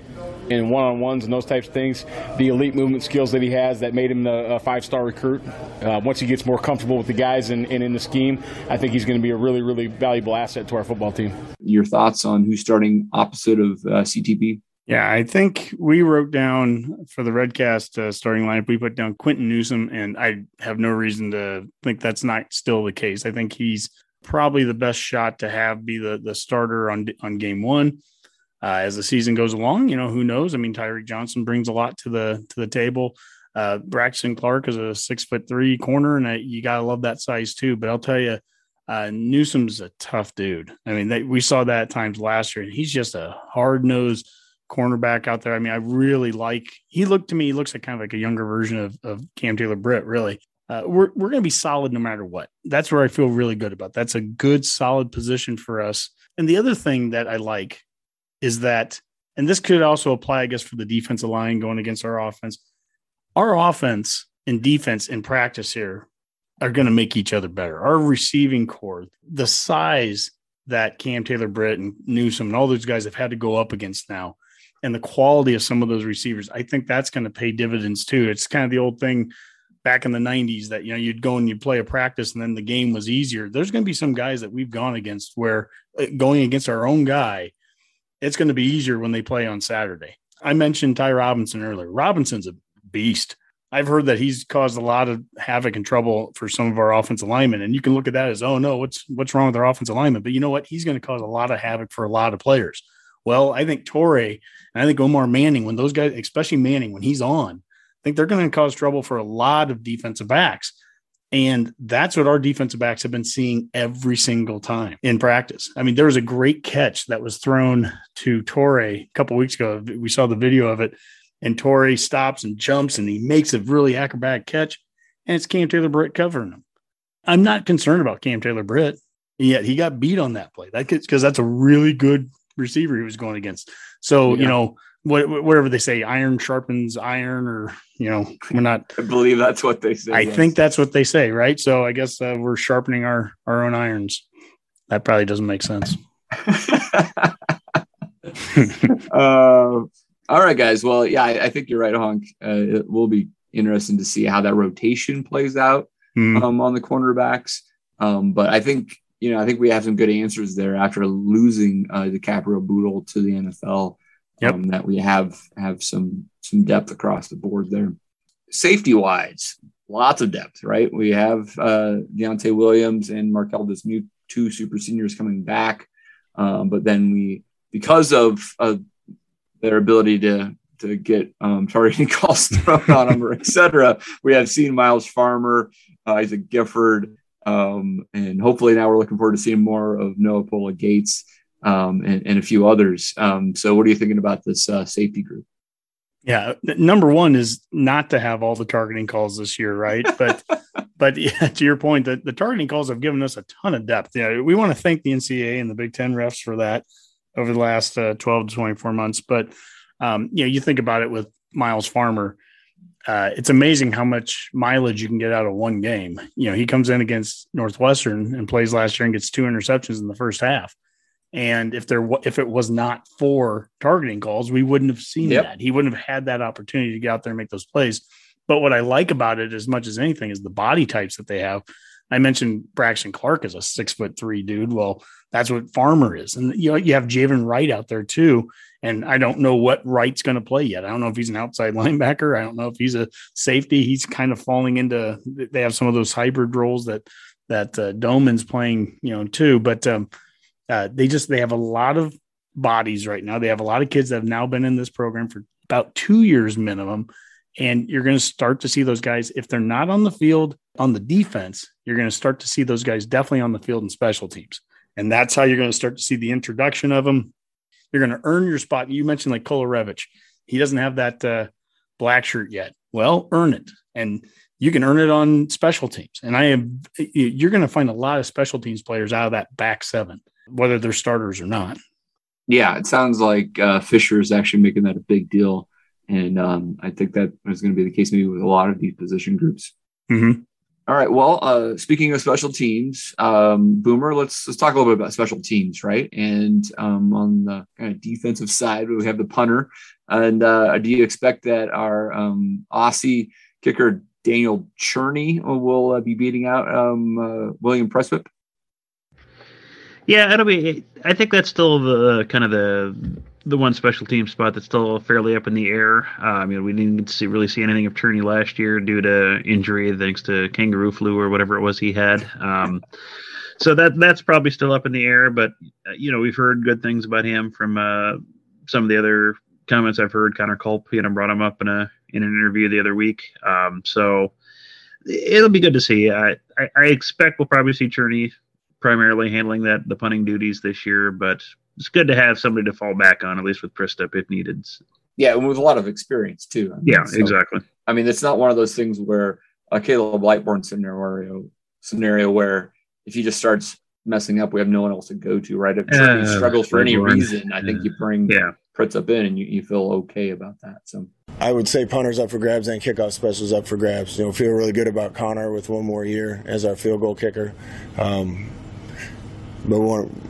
in one-on-ones and those types of things, the elite movement skills that he has that made him the five-star recruit. Uh, once he gets more comfortable with the guys and, and in the scheme, I think he's going to be a really, really valuable asset to our football team. Your thoughts on who's starting opposite of uh, CTB? Yeah, I think we wrote down for the Redcast uh, starting lineup, we put down Quinton Newsome, and I have no reason to think that's not still the case. I think he's probably the best shot to have be the the starter on on game one uh, as the season goes along. You know, who knows? I mean, Tyreke Johnson brings a lot to the to the table. Uh, Braxton Clark is a six foot three corner, and I, you gotta love that size too. But I'll tell you, uh, Newsome's a tough dude. I mean, they, we saw that at times last year, and he's just a hard nosed cornerback out there. I mean, I really like. He looked to me, he looks like kind of like a younger version of, of Cam Taylor Britt. Really, uh, we're we're to be solid no matter what. That's where I feel really good about. That's a good, solid position for us. And the other thing that I like is that, and this could also apply, I guess, for the defensive line going against our offense. Our offense and defense in practice here are going to make each other better. Our receiving core, the size that Cam Taylor Britt and Newsome and all those guys have had to go up against now, and the quality of some of those receivers, I think that's going to pay dividends too. It's kind of the old thing back in the 90s that you know you'd go and you'd play a practice and then the game was easier. There's going to be some guys that we've gone against where uh, going against our own guy it's going to be easier when they play on Saturday. I mentioned Ty Robinson earlier. Robinson's a beast. I've heard that he's caused a lot of havoc and trouble for some of our offensive linemen, and you can look at that as, oh no, what's what's wrong with our offensive linemen? But you know what? He's going to cause a lot of havoc for a lot of players. Well, I think Toure and I think Omar Manning, when those guys, especially Manning, when he's on, I think they're going to cause trouble for a lot of defensive backs. And that's what our defensive backs have been seeing every single time in practice. I mean, there was a great catch that was thrown to Toure a couple weeks ago. We saw the video of it, and Toure stops and jumps and he makes a really acrobatic catch, and it's Cam Taylor Britt covering him. I'm not concerned about Cam Taylor Britt, yet he got beat on that play. That because that's a really good receiver he was going against. So, yeah. you know, what, whatever they say, iron sharpens iron, or you know, we're not. I believe that's what they say. I yes. think that's what they say, right? So I guess uh, we're sharpening our our own irons. That probably doesn't make sense. uh, all right, guys. Well, yeah, I, I think you're right, Honk. Uh, it will be interesting to see how that rotation plays out mm. um, on the cornerbacks. Um, but I think you know, I think we have some good answers there after losing uh, DiCaprio Bootle to the NFL yep. um, that we have have some some depth across the board there. Safety wise, lots of depth, right? We have uh, Deontai Williams and Marquel Dismuke, two super seniors coming back, um, but then we because of uh, their ability to to get um, targeting calls thrown on them or etc. We have seen Myles Farmer, uh, Isaac Gifford, um, and hopefully now we're looking forward to seeing more of Noa Pola-Gates um, and, and, a few others. Um, so, what are you thinking about this uh, safety group? Yeah, number one is not to have all the targeting calls this year, right? But but yeah, to your point, the, the targeting calls have given us a ton of depth. Yeah, we want to thank the NCAA and the Big Ten refs for that over the last uh, 12 to 24 months. But um, you know, you think about it with Myles Farmer. Uh, it's amazing how much mileage you can get out of one game. You know, he comes in against Northwestern and plays last year and gets two interceptions in the first half. And if there if it was not for targeting calls, we wouldn't have seen yep. that. He wouldn't have had that opportunity to get out there and make those plays. But what I like about it as much as anything is the body types that they have. I mentioned Braxton Clark is a six foot three dude. Well, that's what Farmer is. And you know, you have Javin Wright out there too. And I don't know what Wright's going to play yet. I don't know if he's an outside linebacker. I don't know if he's a safety. He's kind of falling into they have some of those hybrid roles that that uh, Domann's playing, you know, too. But um, uh, they just they have a lot of bodies right now. They have a lot of kids that have now been in this program for about two years minimum. And you're going to start to see those guys, if they're not on the field on the defense, you're going to start to see those guys definitely on the field in special teams. And that's how you're going to start to see the introduction of them. You're going to earn your spot. You mentioned like Kolarevic. He doesn't have that uh, black shirt yet. Well, earn it. And you can earn it on special teams. And I am, you're going to find a lot of special teams players out of that back seven, whether they're starters or not. Yeah, it sounds like uh, Fisher is actually making that a big deal. And um, I think that is going to be the case maybe with a lot of these position groups. Mm-hmm. All right. Well, uh, speaking of special teams, um, Boomer, let's let's talk a little bit about special teams, right? And um, on the kind of defensive side, we have the punter. And uh, do you expect that our um, Aussie kicker Daniel Cerni will uh, be beating out um, uh, William Przystup? Yeah, it'll be. I think that's still the kind of the the one special team spot that's still fairly up in the air. Uh, I mean, we didn't see, really see anything of Turney last year due to injury, thanks to kangaroo flu or whatever it was he had. Um, so that that's probably still up in the air. But uh, you know, we've heard good things about him from uh, some of the other comments I've heard. Connor Culp, you know, brought him up in a in an interview the other week. Um, so it'll be good to see. I, I, I expect we'll probably see Cerni primarily handling that the punting duties this year, but it's good to have somebody to fall back on, at least with Przystup if needed. Yeah, and with a lot of experience too. I mean, yeah, so, exactly. I mean, it's not one of those things where a Caleb Lightbourn scenario scenario where if he just starts messing up, we have no one else to go to, right? If uh, he struggles for any reason, I think you bring yeah. Pritz in and you, you feel okay about that. So I would say punters up for grabs and kickoff specials up for grabs. You know, feel really good about Connor with one more year as our field goal kicker. Um, but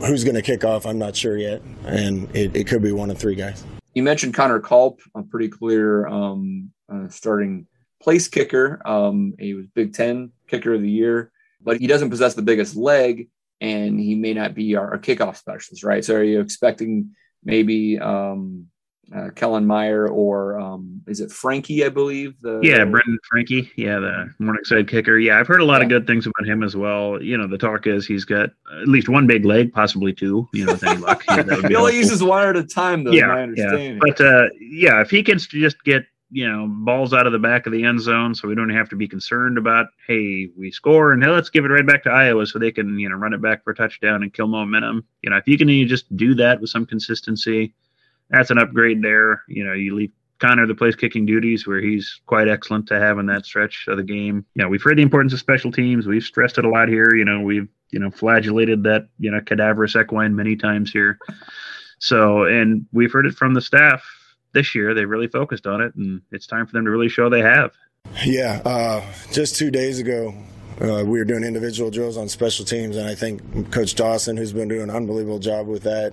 who's going to kick off, I'm not sure yet, and it, it, could be one of three guys. You mentioned Connor Culp, a pretty clear um, uh, starting place kicker. Um, he was Big Ten kicker of the year, but he doesn't possess the biggest leg, and he may not be our, our kickoff specialist, right? So, are you expecting maybe um, uh, Kellen Meyer or um, is it Franke? I believe. The, yeah, Brendan Franke. Yeah, the Morningside kicker. Yeah, I've heard a lot yeah. of good things about him as well. You know, the talk is he's got at least one big leg, possibly two. You know, with any luck. he only uses one at a time, though. Yeah, yeah. But uh, yeah, if he can just get you know balls out of the back of the end zone, so we don't have to be concerned about hey, we score and hey, let's give it right back to Iowa so they can you know run it back for a touchdown and kill momentum. You know, if you can you just do that with some consistency that's an upgrade there. You know, you leave Connor the place kicking duties where he's quite excellent to have in that stretch of the game. You know, we've heard the importance of special teams. We've stressed it a lot here. You know, we've, you know, flagellated that, you know, cadaverous equine many times here. So, and we've heard it from the staff this year. They really focused on it, and it's time for them to really show they have. Yeah. Uh, just two days ago, uh, we were doing individual drills on special teams, and I think Coach Dawson, who's been doing an unbelievable job with that,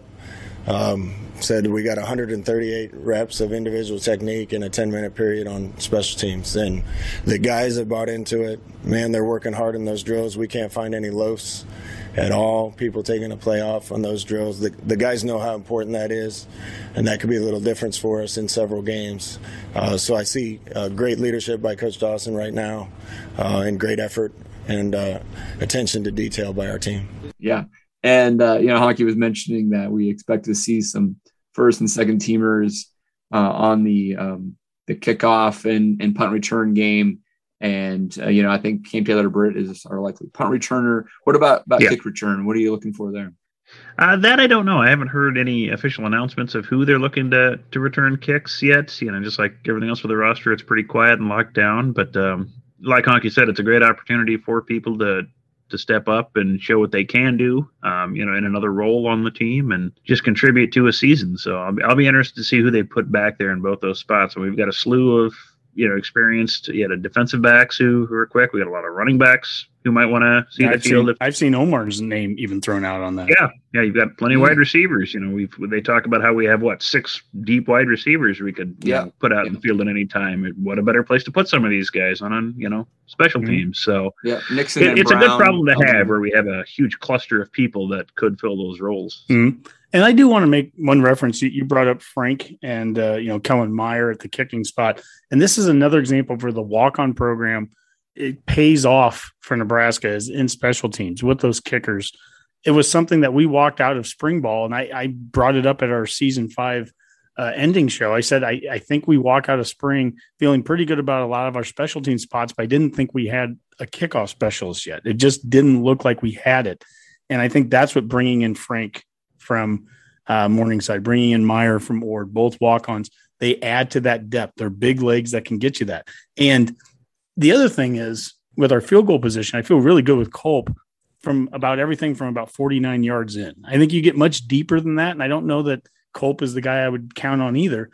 um, said we got 138 reps of individual technique in a 10 minute period on special teams. And the guys have bought into it, man, they're working hard in those drills. We can't find any loafs at all. People taking a play off on those drills. The, the guys know how important that is, and that could be a little difference for us in several games. Uh, so I see uh, great leadership by Coach Dawson right now, uh, and great effort and uh, attention to detail by our team. Yeah. And uh, you know, Honke was mentioning that we expect to see some first and second teamers uh, on the um, the kickoff and, and punt return game. And uh, you know, I think Cam Taylor Britt is our likely punt returner. What about about yeah. kick return? What are you looking for there? Uh, that I don't know. I haven't heard any official announcements of who they're looking to to return kicks yet. You know, just like everything else with the roster, it's pretty quiet and locked down. But um, like Honke said, it's a great opportunity for people to to step up and show what they can do, um, you know, in another role on the team and just contribute to a season. So I'll be, I'll be interested to see who they put back there in both those spots. And we've got a slew of you know experienced. You had a defensive backs who who are quick. We got a lot of running backs who might want to see I've the field. Seen, if, I've seen Omar's name even thrown out on that. yeah, yeah, you've got plenty of wide receivers. You know, we've they talk about how we have what six deep wide receivers we could you Yeah. know, put out in the field at any time. What a better place to put some of these guys on on you know special Mhm. teams. So Yeah, Nixon. it, and it's a good problem to um, have where we have a huge cluster of people that could fill those roles. Mhm. And I do want to make one reference. You, brought up Frank and uh, you know Kellen Meyer at the kicking spot, and this is another example for the walk-on program it pays off for Nebraska is in special teams with those kickers. It was something that we walked out of spring ball, and I, I brought it up at our season five uh, ending show. I said I, I think we walk out of spring feeling pretty good about a lot of our special team spots, but I didn't think we had a kickoff specialist yet. It just didn't look like we had it, and I think that's what bringing in Frank from uh, Morningside, bringing in Meyer from Ord, both walk-ons, they add to that depth. They're big legs that can get you that. And the other thing is with our field goal position, I feel really good with Culp from about everything from about 49 yards in. I think you get much deeper than that. And I don't know that Culp is the guy I would count on either.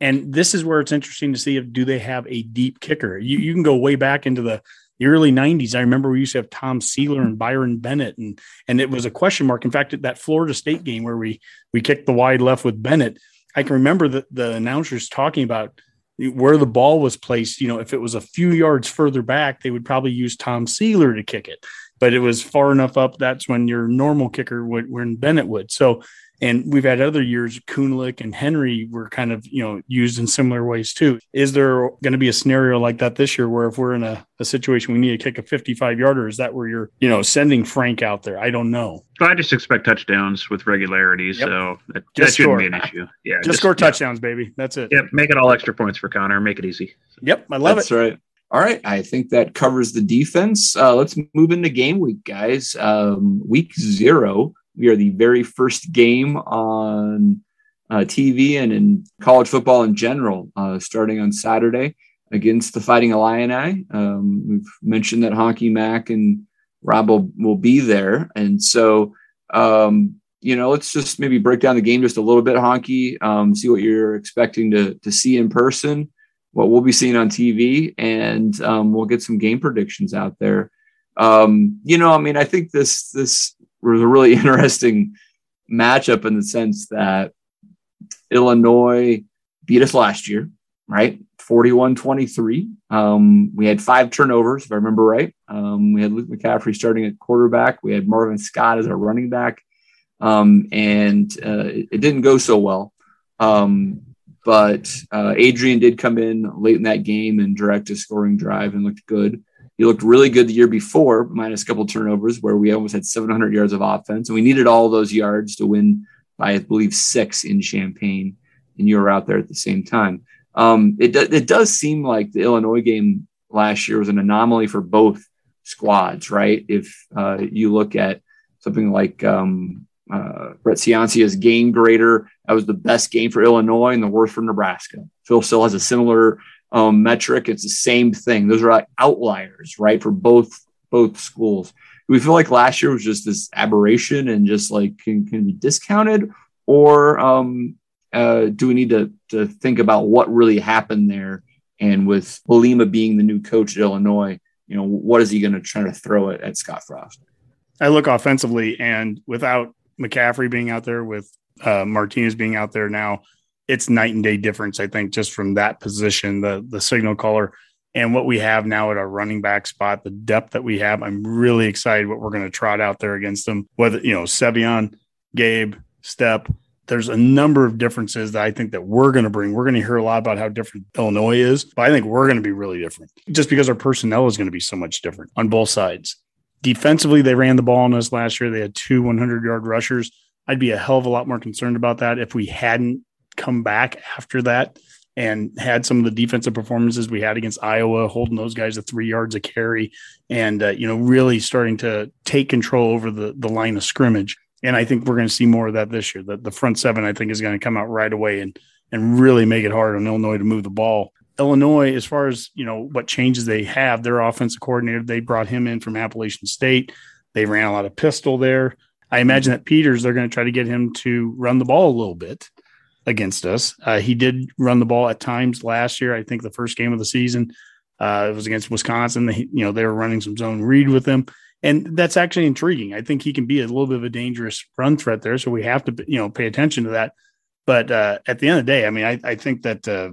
And this is where it's interesting to see if do they have a deep kicker. You, you can go way back into the, the early 90s. I remember we used to have Tom Sieler and Byron Bennett, and and it was a question mark. In fact, at that Florida State game where we we kicked the wide left with Bennett, I can remember the, the announcers talking about where the ball was placed. You know, if it was a few yards further back, they would probably use Tom Sieler to kick it. But it was far enough up. That's when your normal kicker would, when Bennett would. So, and we've had other years, Kuhnlick and Henry were kind of, you know, used in similar ways too. Is there going to be a scenario like that this year where if we're in a, a situation we need to kick a 55 yarder, is that where you're, you know, sending Frank out there? I don't know. I just expect touchdowns with regularity, Yep. so that, that shouldn't score. be an issue. Yeah, Just, score yeah. touchdowns, baby. That's it. Yep, make it all extra points for Connor. Make it easy. Yep. I love That's it. That's right. All right. I think that covers the defense. Uh, let's move into game week, guys. Um, week zero. We are the very first game on uh, TV and in college football in general, uh, starting on Saturday against the Fighting Illini. Um, we've mentioned that Honke Mac and Rob will, will be there. And so, um, you know, let's just maybe break down the game just a little bit, Honke, um, see what you're expecting to, to see in person what we'll be seeing on TV, and um, we'll get some game predictions out there. Um, you know, I mean, I think this this was a really interesting matchup in the sense that Illinois beat us last year, right? 41-23. Um, we had five turnovers, if I remember right. Um, we had Luke McCaffrey starting at quarterback. We had Marvin Scott as our running back. Um, and uh, it, it didn't go so well. Um, but uh, Adrian did come in late in that game and direct a scoring drive and looked good. He looked really good the year before, minus a couple turnovers, where we almost had 700 yards of offense, and we needed all those yards to win by, I believe, six in Champaign. And you were out there at the same time. Um, it, do, it does seem like the Illinois game last year was an anomaly for both squads, right? If uh, you look at something like um, uh, Brett Ciancia's game grader, that was the best game for Illinois and the worst for Nebraska. Phil Steele has a similar um, metric. It's the same thing. Those are outliers, right, for both both schools. Do we feel like last year was just this aberration and just like can, can be discounted, or um, uh, do we need to to think about what really happened there? And with Bielema being the new coach at Illinois, you know, what is he going to try to throw at, at Scott Frost? I look offensively, and without McCaffrey being out there, with uh, Martinez being out there now, it's night and day difference. I think just from that position, the the signal caller, and what we have now at our running back spot, the depth that we have. I'm really excited what we're going to trot out there against them. Whether you know Sevion, Gabe, Stepp. There's a number of differences that I think that we're going to bring. We're going to hear a lot about how different Illinois is, but I think we're going to be really different just because our personnel is going to be so much different on both sides. Defensively, they ran the ball on us last year. They had two 100 yard rushers. I'd be a hell of a lot more concerned about that if we hadn't come back after that and had some of the defensive performances we had against Iowa, holding those guys to three yards a carry, and uh, you know really starting to take control over the the line of scrimmage. And I think we're going to see more of that this year. That the front seven, I think, is going to come out right away and and really make it hard on Illinois to move the ball. Illinois, as far as you know, what changes they have, their offensive coordinator, they brought him in from Appalachian State. They ran a lot of pistol there. I imagine that Peters, they're going to try to get him to run the ball a little bit. Against us. Uh, he did run the ball at times last year. I think the first game of the season uh, it was against Wisconsin. They, you know, they were running some zone read with him, and that's actually intriguing. I think he can be a little bit of a dangerous run threat there, so we have to, you know, pay attention to that. But uh, at the end of the day, I mean, I, I think that uh,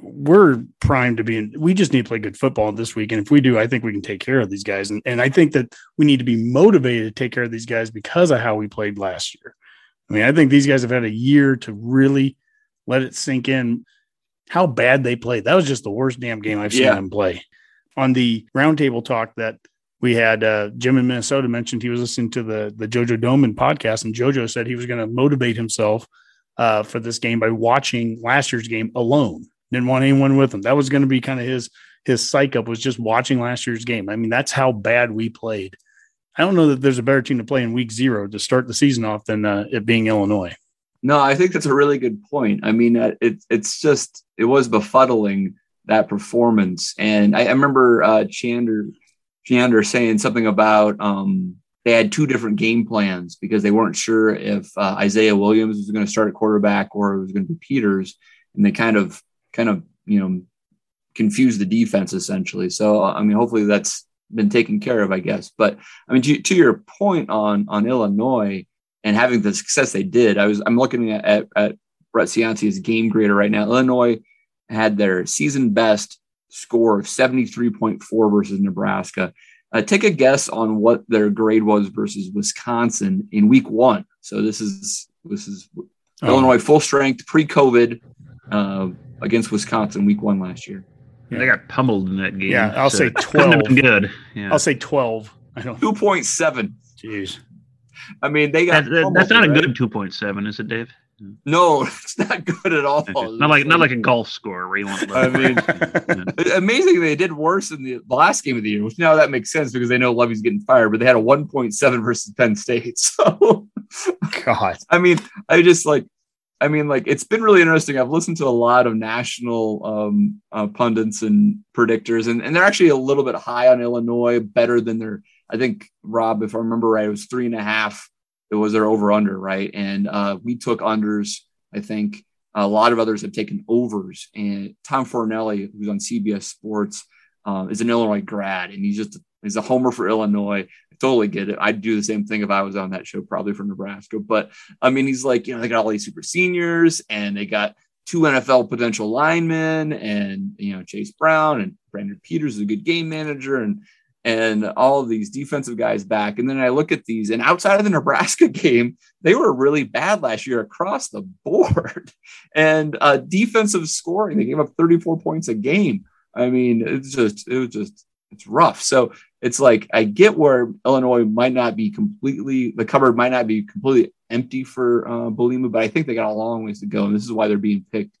we're primed to be. In, we just need to play good football this week, and if we do, I think we can take care of these guys. And and I think that we need to be motivated to take care of these guys because of how we played last year. I mean, I think these guys have had a year to really let it sink in how bad they played. That was just the worst damn game I've seen yeah. them play. On the roundtable talk that we had, uh, Jim in Minnesota mentioned he was listening to the the JoJo Domann podcast, and JoJo said he was going to motivate himself uh, for this game by watching last year's game alone. Didn't want anyone with him. That was going to be kind of his his psych up was just watching last year's game. I mean, that's how bad we played. I don't know that there's a better team to play in week zero to start the season off than uh, it being Illinois. No, I think that's a really good point. I mean, uh, it, it's just it was befuddling that performance, and I, I remember uh, Chander Chander saying something about um, they had two different game plans because they weren't sure if uh, Isaiah Williams was going to start at quarterback or it was going to be Peters, and they kind of kind of you know confused the defense essentially. So I mean, hopefully that's been taken care of, I guess. But I mean, to, to your point on on Illinois and having the success they did. I was I'm looking at at, at Brett Ciancia's game grader right now. Illinois had their season best score of 73.4 versus Nebraska. Uh, take a guess on what their grade was versus Wisconsin in week one. So this is this is oh. Illinois full strength pre-COVID uh, against Wisconsin week one last year. Yeah. They got pummeled in that game. Yeah, I'll so say twelve. good. Yeah. I'll say twelve. I don't. Two point seven. Jeez. I mean, they got that, that's not right? a good two point seven, is it, Dave? No, it's not good at all. not like not like a golf score where you want. I mean, amazing they did worse in the, the last game of the year, which now that makes sense because they know Lovie's getting fired, but they had a 1.7 versus Penn State. So, God, I mean, I just like, I mean, like it's been really interesting. I've listened to a lot of national um, uh, pundits and predictors, and, and they're actually a little bit high on Illinois, better than their I think Rob, if I remember right, it was three and a half. It was their over under, right? And uh, we took unders. I think a lot of others have taken overs. And Tom Fornelli, who's on CBS Sports, uh, is an Illinois grad, and he's just he's a homer for Illinois. Totally get it. I'd do the same thing if I was on that show, probably for Nebraska. But I mean, he's like, you know, they got all these super seniors, and they got two NFL potential linemen, and you know, Chase Brown and Brandon Peters is a good game manager, and and all of these defensive guys back. And then I look at these, and outside of the Nebraska game, they were really bad last year across the board. And uh, defensive scoring, they gave up 34 points a game. I mean, it's just, it was just, it's rough. So it's like I get where Illinois might not be completely, the cupboard might not be completely empty for uh, but I think they got a long ways to go. And this is why they're being picked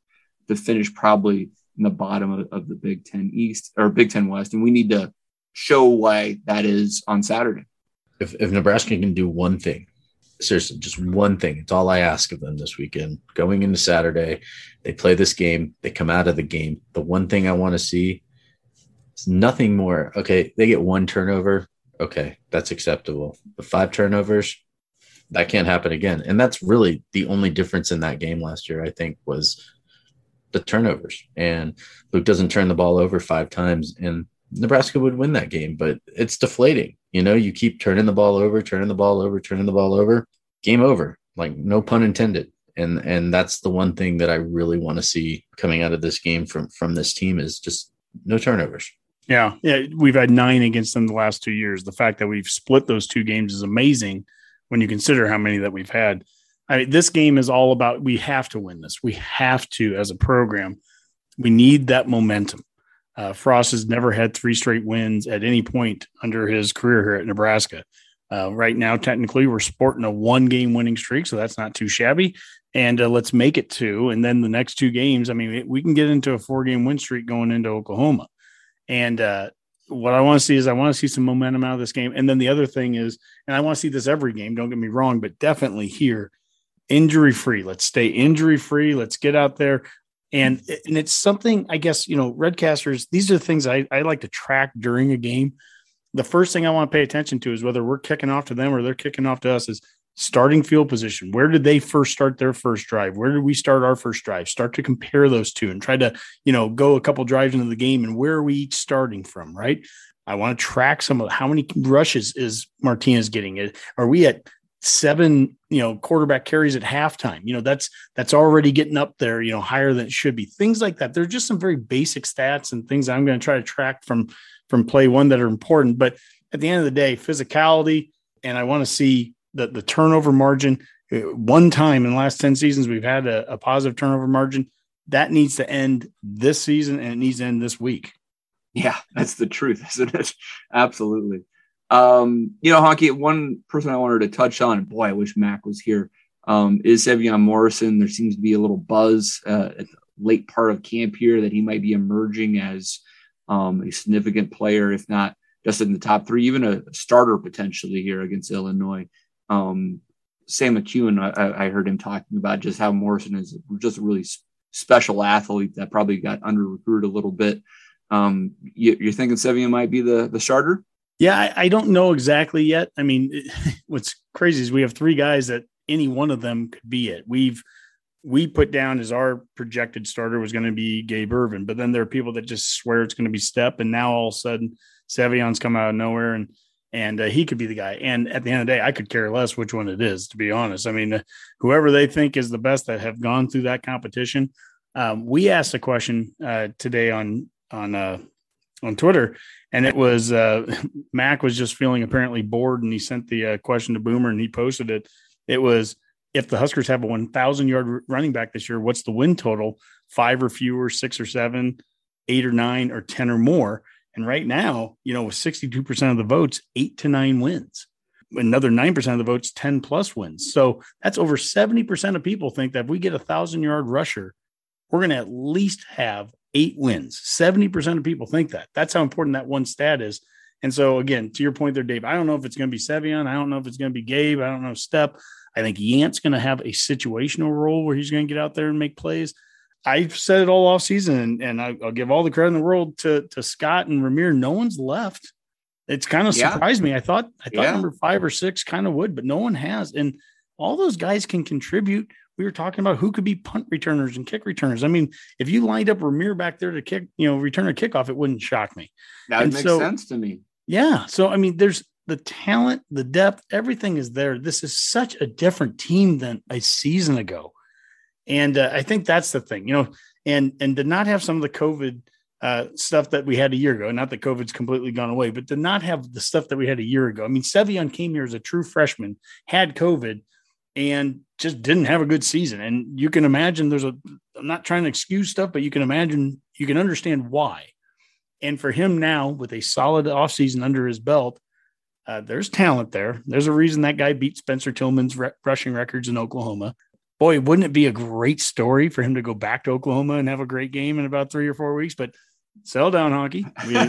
to finish probably in the bottom of, of the Big Ten East or Big Ten West. And we need to, show why that is on Saturday. If, if Nebraska can do one thing, seriously, just one thing, it's all I ask of them this weekend. Going into Saturday, they play this game, they come out of the game. The one thing I want to see is nothing more. Okay, they get one turnover. Okay, that's acceptable. But five turnovers, that can't happen again. And that's really the only difference in that game last year, I think, was the turnovers. And Luke doesn't turn the ball over five times. And Nebraska would win that game, but it's deflating. You know, you keep turning the ball over, turning the ball over, turning the ball over, game over. Like no pun intended. And and that's the one thing that I really want to see coming out of this game from from this team is just no turnovers. Yeah. Yeah. We've had nine against them the last two years. The fact that we've split those two games is amazing when you consider how many that we've had. I mean, this game is all about we have to win this. We have to, as a program, we need that momentum. Uh, Frost has never had three straight wins at any point under his career here at Nebraska. Uh, right now, technically, we're sporting a one game winning streak, so that's not too shabby. And uh, let's make it two. And then the next two games, I mean, we can get into a four game win streak going into Oklahoma. And uh, what I want to see is I want to see some momentum out of this game. And then the other thing is, and I want to see this every game, don't get me wrong, but definitely here, injury free. Let's stay injury free. Let's get out there and and it's something I guess you know redcasters. These are the things I, I like to track during a game. The first thing I want to pay attention to is whether we're kicking off to them or they're kicking off to us. Is starting field position. Where did they first start their first drive? Where did we start our first drive? Start to compare those two and try to, you know, go a couple drives into the game and where are we each starting from, right? I want to track some of how many rushes is Martinez getting? Uh, are we at seven, you know, quarterback carries at halftime? You know, that's that's already getting up there, you know, higher than it should be. Things like that. There's just some very basic stats and things I'm going to try to track from from play one that are important. But at the end of the day, physicality, and I want to see the the turnover margin. Uh, one time in the last 10 seasons, we've had a, a positive turnover margin. That needs to end this season and it needs to end this week. Yeah, that's the truth, isn't it? Absolutely. Um, you know, Honke, one person I wanted to touch on, boy, I wish Mac was here, um, is Morrison. There seems to be a little buzz uh, at the late part of camp here that he might be emerging as um, a significant player, if not just in the top three, even a starter potentially here against Illinois. Um, Sam McKewon, I, I, heard him talking about just how Morrison is just a really special athlete that probably got under recruited a little bit. Um, you, are thinking Sevion might be the the starter? Yeah, I, I don't know exactly yet. I mean, it, what's crazy is we have three guys that any one of them could be it. We've we put down as our projected starter was going to be Gabe Ervin, but then there are people that just swear it's going to be Stepp, and now all of a sudden Sevion's come out of nowhere and and uh, he could be the guy. And at the end of the day, I could care less which one it is, to be honest. I mean, uh, whoever they think is the best that have gone through that competition. Um, we asked a question uh, today on on uh, on Twitter, and it was uh, Mac was just feeling apparently bored, and he sent the question to Boomer, and he posted it. It was if the Huskers have a 1,000 yard running back this year, what's the win total? Five or fewer, six or seven, eight or nine, or 10 or more. And right now, you know, with 62% of the votes, eight to nine wins. Another 9% of the votes, 10 plus wins. So that's over 70% of people think that if we get a thousand yard rusher, we're going to at least have eight wins. 70% of people think that. That's how important that one stat is. And so, again, to your point there, Dave, I don't know if it's going to be Sevion. I don't know if it's going to be Gabe. I don't know Stepp. I think Yant's going to have a situational role where he's going to get out there and make plays. I've said it all off season, and, and I, will give all the credit in the world to to Scott and Rahmir. No one's left. It's kind of yeah. surprised me. I thought I thought yeah. number five or six kind of would, but no one has. And all those guys can contribute. We were talking about who could be punt returners and kick returners. I mean, if you lined up Rahmir back there to kick, you know, return a kickoff, it wouldn't shock me. That makes so, sense to me. Yeah. So I mean, there's the talent, the depth, everything is there. This is such a different team than a season ago. And uh, I think that's the thing, you know, and and to not have some of the COVID uh, stuff that we had a year ago. Not that COVID's completely gone away, but to not have the stuff that we had a year ago. I mean, Sevion came here as a true freshman, had COVID, and just didn't have a good season. And you can imagine there's a. I'm not trying to excuse stuff, but you can imagine you can understand why. And for him now, with a solid offseason under his belt, uh, there's talent there. There's a reason that guy beat Spencer Tillman's re- rushing records in Oklahoma boy, wouldn't it be a great story for him to go back to Oklahoma and have a great game in about three or four weeks? But sell down honky.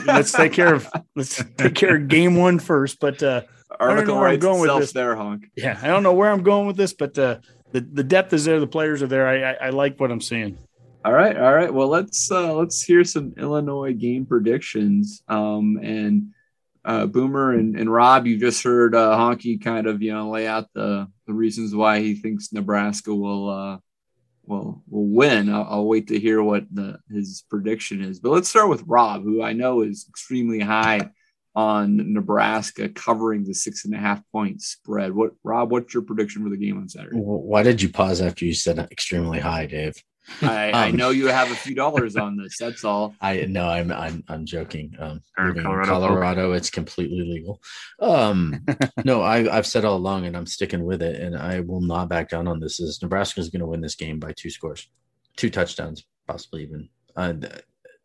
let's take care of let's take care of game one first. But uh, I don't know where I'm going with this. There, honk. Yeah, I don't know where I'm going with this, but uh, the the depth is there. The players are there. I, I, I like what I'm seeing. All right, all right. Well, let's uh, let's hear some Illinois game predictions. Um, and uh, Boomer and, and Rob, you just heard uh, Honke kind of you know lay out the the reasons why he thinks Nebraska will uh, will will win. I'll, I'll, wait to hear what the, his prediction is. But let's start with Rob, who I know is extremely high on Nebraska covering the six and a half point spread. What Rob? What's your prediction for the game on Saturday? Why did you pause after you said extremely high, Dave? I, um, I, know you have a few dollars on this. That's all. I know. I'm I'm I'm joking. Um, Colorado, Colorado it's completely legal. Um, no, I I've said all along, and I'm sticking with it, and I will not back down on this. Is Nebraska is going to win this game by two scores, two touchdowns, possibly even. Uh,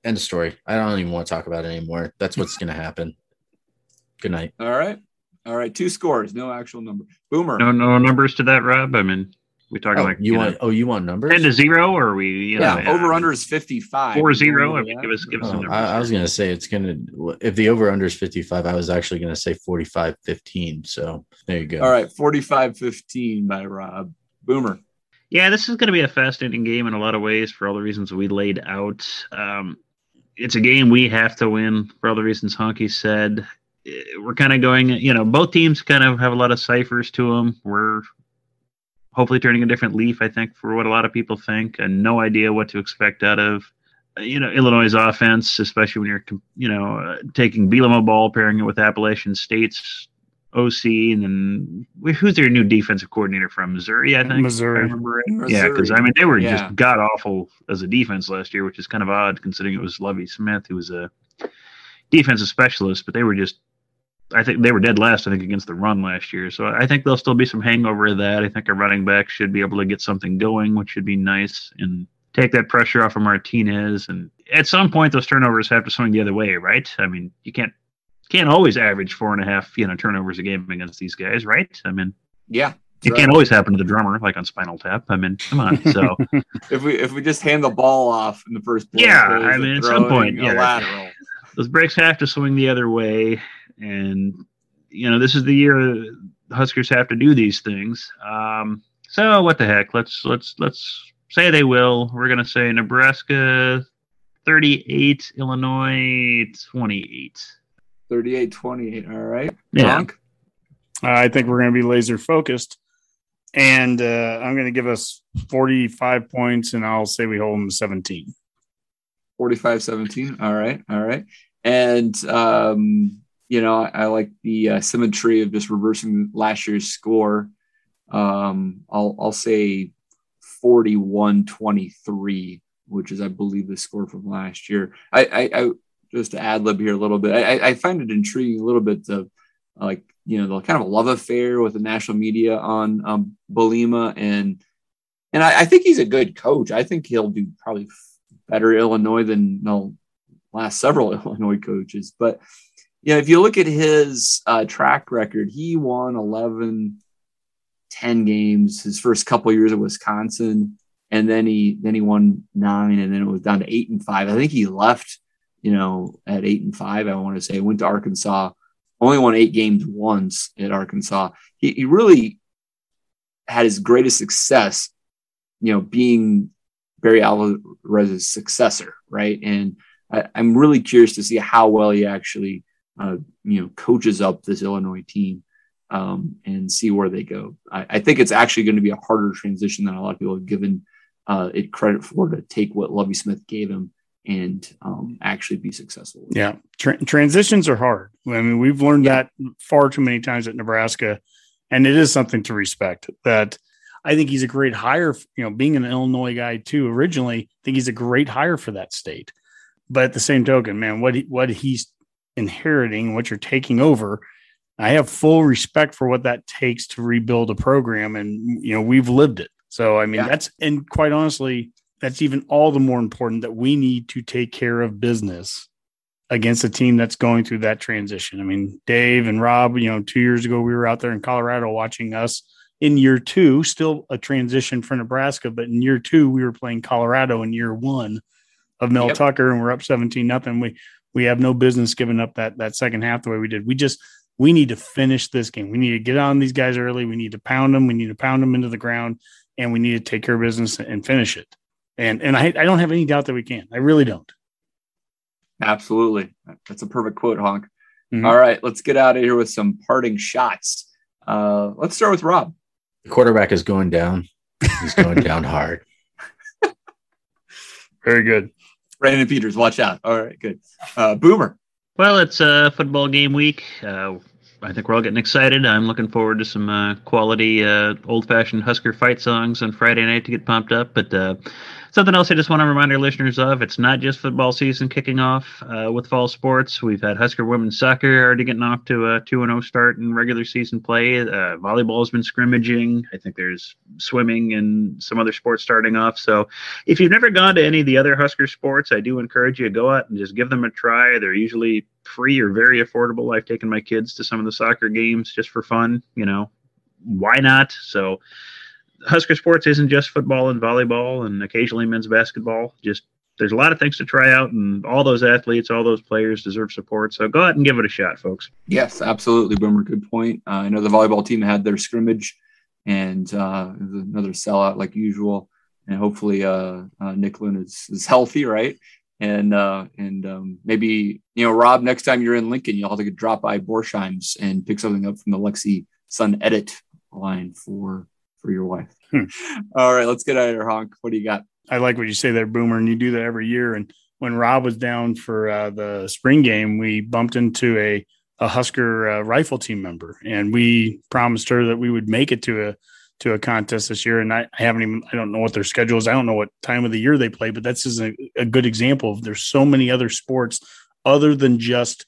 end of story. I don't even want to talk about it anymore. That's what's going to happen. Good night. All right. All right. Two scores, no actual number. Boomer. No, no numbers to that, Rob. I mean, we talking oh, like you, you want? Know, oh, you want numbers? Ten to zero, or we? You yeah, know, over under is fifty five. Four zero. I mean, give us give us oh, some numbers. I, I was going to say it's going to. If the over under is fifty five, I was actually going to say 45-15. So there you go. All right, 45-15 by Rob Boomer. Yeah, this is going to be a fascinating game in a lot of ways for all the reasons we laid out. Um, it's a game we have to win for all the reasons Honke said. eh, we're kind of going, you know, both teams kind of have a lot of ciphers to them. We're hopefully turning a different leaf, I think, for what a lot of people think, and no idea what to expect out of, you know, Illinois' offense, especially when you're, you know, uh, taking Bielema ball, pairing it with Appalachian State's OC, and then who's their new defensive coordinator from Missouri? I think Missouri. I remember right. Missouri. Yeah, because I mean they were Yeah. just god awful as a defense last year, which is kind of odd considering it was Lovie Smith who was a defensive specialist, but they were just. I think they were dead last. I think against the run last year, so I think there'll still be some hangover of that. I think a running back should be able to get something going, which should be nice and take that pressure off of Martinez. And at some point, those turnovers have to swing the other way, right? I mean, you can't can't always average four and a half, you know, turnovers a game against these guys, right? I mean, Yeah. it right. can't always happen to the drummer, like on Spinal Tap. I mean, come on. So If we if we just hand the ball off in the first play, Yeah, I mean, at some point, yeah. lateral. those breaks have to swing the other way, and you know, this is the year Huskers have to do these things. Um, so what the heck? Let's let's let's say they will. We're gonna say Nebraska 38, Illinois 28. 38 28. All right. Yeah. Gronk? I think we're going to be laser focused. And uh, I'm going to give us 45 points, and I'll say we hold them 17. 45 17. All right. All right. And, um, you know, I, I like the uh, symmetry of just reversing last year's score. Um, I'll, I'll say 41 23, which is, I believe, the score from last year. I, I, I just to ad lib here a little bit, I, I- find it intriguing a little bit of like, you know, the kind of a love affair with the national media on um, Bielema. And, and I, I think he's a good coach. I think he'll do probably better Illinois than the last several Illinois coaches. But you know, if you look at his uh, track record, he won 11, 10 games his first couple years at Wisconsin, and then he then he won nine, and then it was down to eight and five. I think he left, you know, at eight and five. I want to say went to Arkansas, only won eight games once at Arkansas. He, he really had his greatest success, you know, being Barry Alvarez's successor, right? And I, I'm really curious to see how well he actually, uh, you know, coaches up this Illinois team um, and see where they go. I, I think it's actually going to be a harder transition than a lot of people have given uh, it credit for to take what Lovie Smith gave him and um, actually be successful. Yeah, Tra- transitions are hard. I mean, we've learned that far too many times at Nebraska, and it is something to respect. That I think he's a great hire. You know, being an Illinois guy too, originally, I think he's a great hire for that state. But at the same token, man, what he, what he's inheriting, what you're taking over, I have full respect for what that takes to rebuild a program, and you know, we've lived it. So I mean, Yeah. that's and quite honestly, that's even all the more important that we need to take care of business against a team that's going through that transition. I mean, Dave and Rob, you know, two years ago we were out there in Colorado watching us in year two, still a transition for Nebraska, but in year two we were playing Colorado in year one of Mel Yep. Tucker, and we're up seventeen nothing. We we have no business giving up that that second half the way we did. We just we need to finish this game. We need to get on these guys early. We need to pound them. We need to pound them into the ground, and we need to take care of business and finish it. And and I I don't have any doubt that we can. I really don't. Absolutely. That's a perfect quote, Honk. Mhm. All right, let's get out of here with some parting shots. Uh, let's start with Rob. The quarterback is going down. He's going down hard. Very good. Brandon Peters, watch out. All right, good. Uh, Boomer. Well, it's uh, football game week. Uh, I think we're all getting excited. I'm looking forward to some uh, quality uh, old-fashioned Husker fight songs on Friday night to get pumped up. But uh, something else I just want to remind our listeners of: it's not just football season kicking off uh, with fall sports. We've had Husker women's soccer already getting off to a two and zero start in regular season play. Uh, volleyball has been scrimmaging. I think there's swimming and some other sports starting off. So if you've never gone to any of the other Husker sports, I do encourage you to go out and just give them a try. They're usually free or very affordable. I've taken my kids to some of the soccer games just for fun. You know, why not? So, Husker sports isn't just football and volleyball and occasionally men's basketball. Just there's a lot of things to try out, and all those athletes, all those players deserve support. So go out and give it a shot, folks. Yes, absolutely, Boomer. Good point. Uh, I know the volleyball team had their scrimmage, and uh, another sellout like usual. And hopefully, uh, uh, Nicklin is, is healthy, right? And uh, and um, maybe you know, Rob, next time you're in Lincoln, you'll have to drop by Borsheim's and pick something up from the Lexi Sun Edit line for for your wife. All right, let's get out of here, Honk. What do you got? I like what you say there, Boomer, and you do that every year. And when Rob was down for uh, the spring game, we bumped into a a Husker uh, rifle team member, and we promised her that we would make it to a to a contest this year. And I, I haven't even I don't know what their schedule is. I don't know what time of the year they play, but that's just a, a good example of there's so many other sports other than just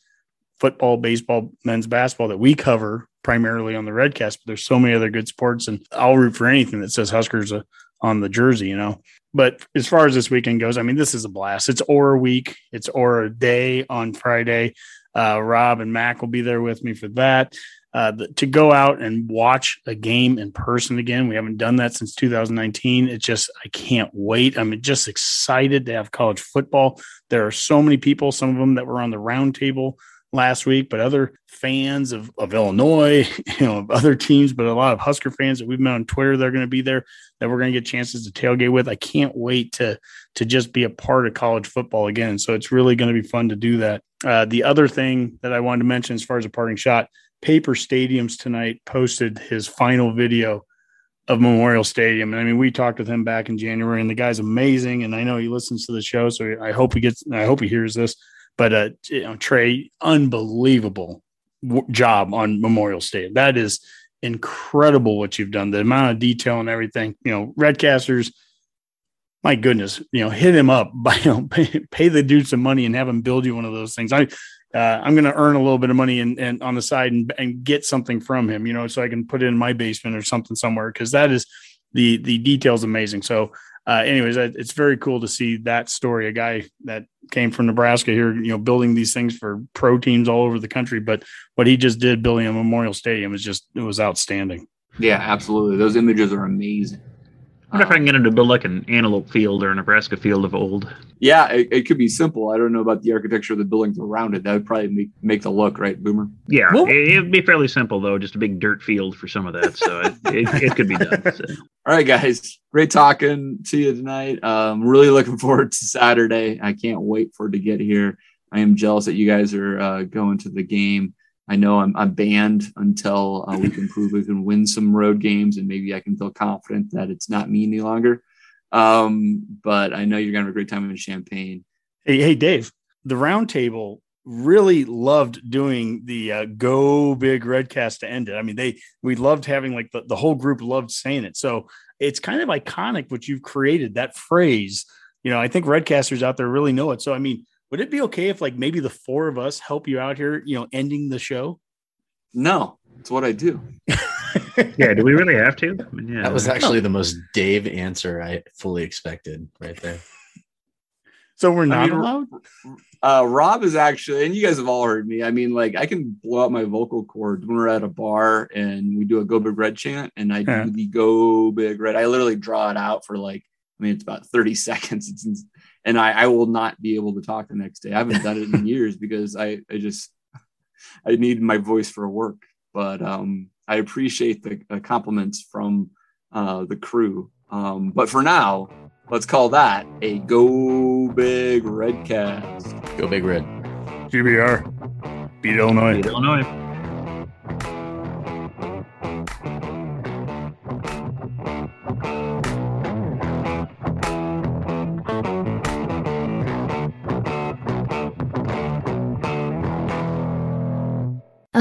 football, baseball, men's basketball that we cover primarily on the Redcast. But there's so many other good sports, and I'll root for anything that says Huskers on the jersey. You know. But as far as this weekend goes, I mean, this is a blast. It's Aura week. It's Aura day on Friday. Uh, Rob and Mac will be there with me for that. Uh, the, to go out and watch a game in person again, we haven't done that since 2019. It's just, I can't wait. I'm just excited to have college football. There are so many people, some of them that were on the roundtable last week, but other fans of, of Illinois, you know, of other teams, but a lot of Husker fans that we've met on Twitter, they're going to be there that we're going to get chances to tailgate with. I can't wait to to just be a part of college football again. So it's really going to be fun to do that. Uh, the other thing that I wanted to mention as far as a parting shot, Paper Stadiums tonight posted his final video of Memorial Stadium. And I mean, we talked with him back in January, and the guy's amazing. And I know he listens to the show, so I hope he gets. I hope he hears this. But uh, you know, Trey, unbelievable w- job on Memorial Stadium. That is incredible what you've done. The amount of detail and everything. You know, Redcasters. My goodness, you know, hit him up, by, you know, pay, pay the dude some money and have him build you one of those things. I, uh, I'm going to earn a little bit of money and, and on the side and, and get something from him, you know, so I can put it in my basement or something somewhere because that is the the details amazing. So, uh, anyways, it's very cool to see that story. A guy that came from Nebraska here, you know, building these things for pro teams all over the country. But what he just did building a Memorial Stadium is just it was outstanding. Yeah, absolutely. Those images are amazing. I wonder if I can get him to build like an antelope field or a Nebraska field of old. Yeah, it, it could be simple. I don't know about the architecture of the buildings around it. That would probably make, make the look, right, Boomer? Yeah, it, would be fairly simple though, just a big dirt field for some of that. So it, it, it, could be done. So. All right, guys, great talking to you tonight. Um, really looking forward to Saturday. I can't wait for it to get here. I am jealous that you guys are uh, going to the game. I know I'm, I'm banned until uh, we can prove we can win some road games, and maybe I can feel confident that it's not me any longer. Um, but I know you're gonna have a great time in Champaign. Hey, hey, Dave, the roundtable really loved doing the uh, "Go Big Redcast" to end it. I mean, they we loved having like the, the whole group loved saying it. So it's kind of iconic what you've created that phrase. You know, I think Redcasters out there really know it. So I mean, would it be okay if like maybe the four of us help you out here, you know, ending the show? No, it's what I do. yeah, do we really have to? I mean, yeah. That was actually no. the most Dave answer I fully expected right there. So we're not I mean, allowed. Uh, Rob is actually, and you guys have all heard me. I mean, like I can blow out my vocal cords when we're at a bar and we do a "Go Big Red" chant, and I do the "Go Big Red." I literally draw it out for like, I mean, it's about thirty seconds. It's and I, I will not be able to talk the next day. I haven't done it in years because I, I just I need my voice for work. But um, I appreciate the, the compliments from uh, the crew. Um, but for now, let's call that a Go Big Red cast. Go Big Red. GBR. Beat Illinois. Beat Illinois.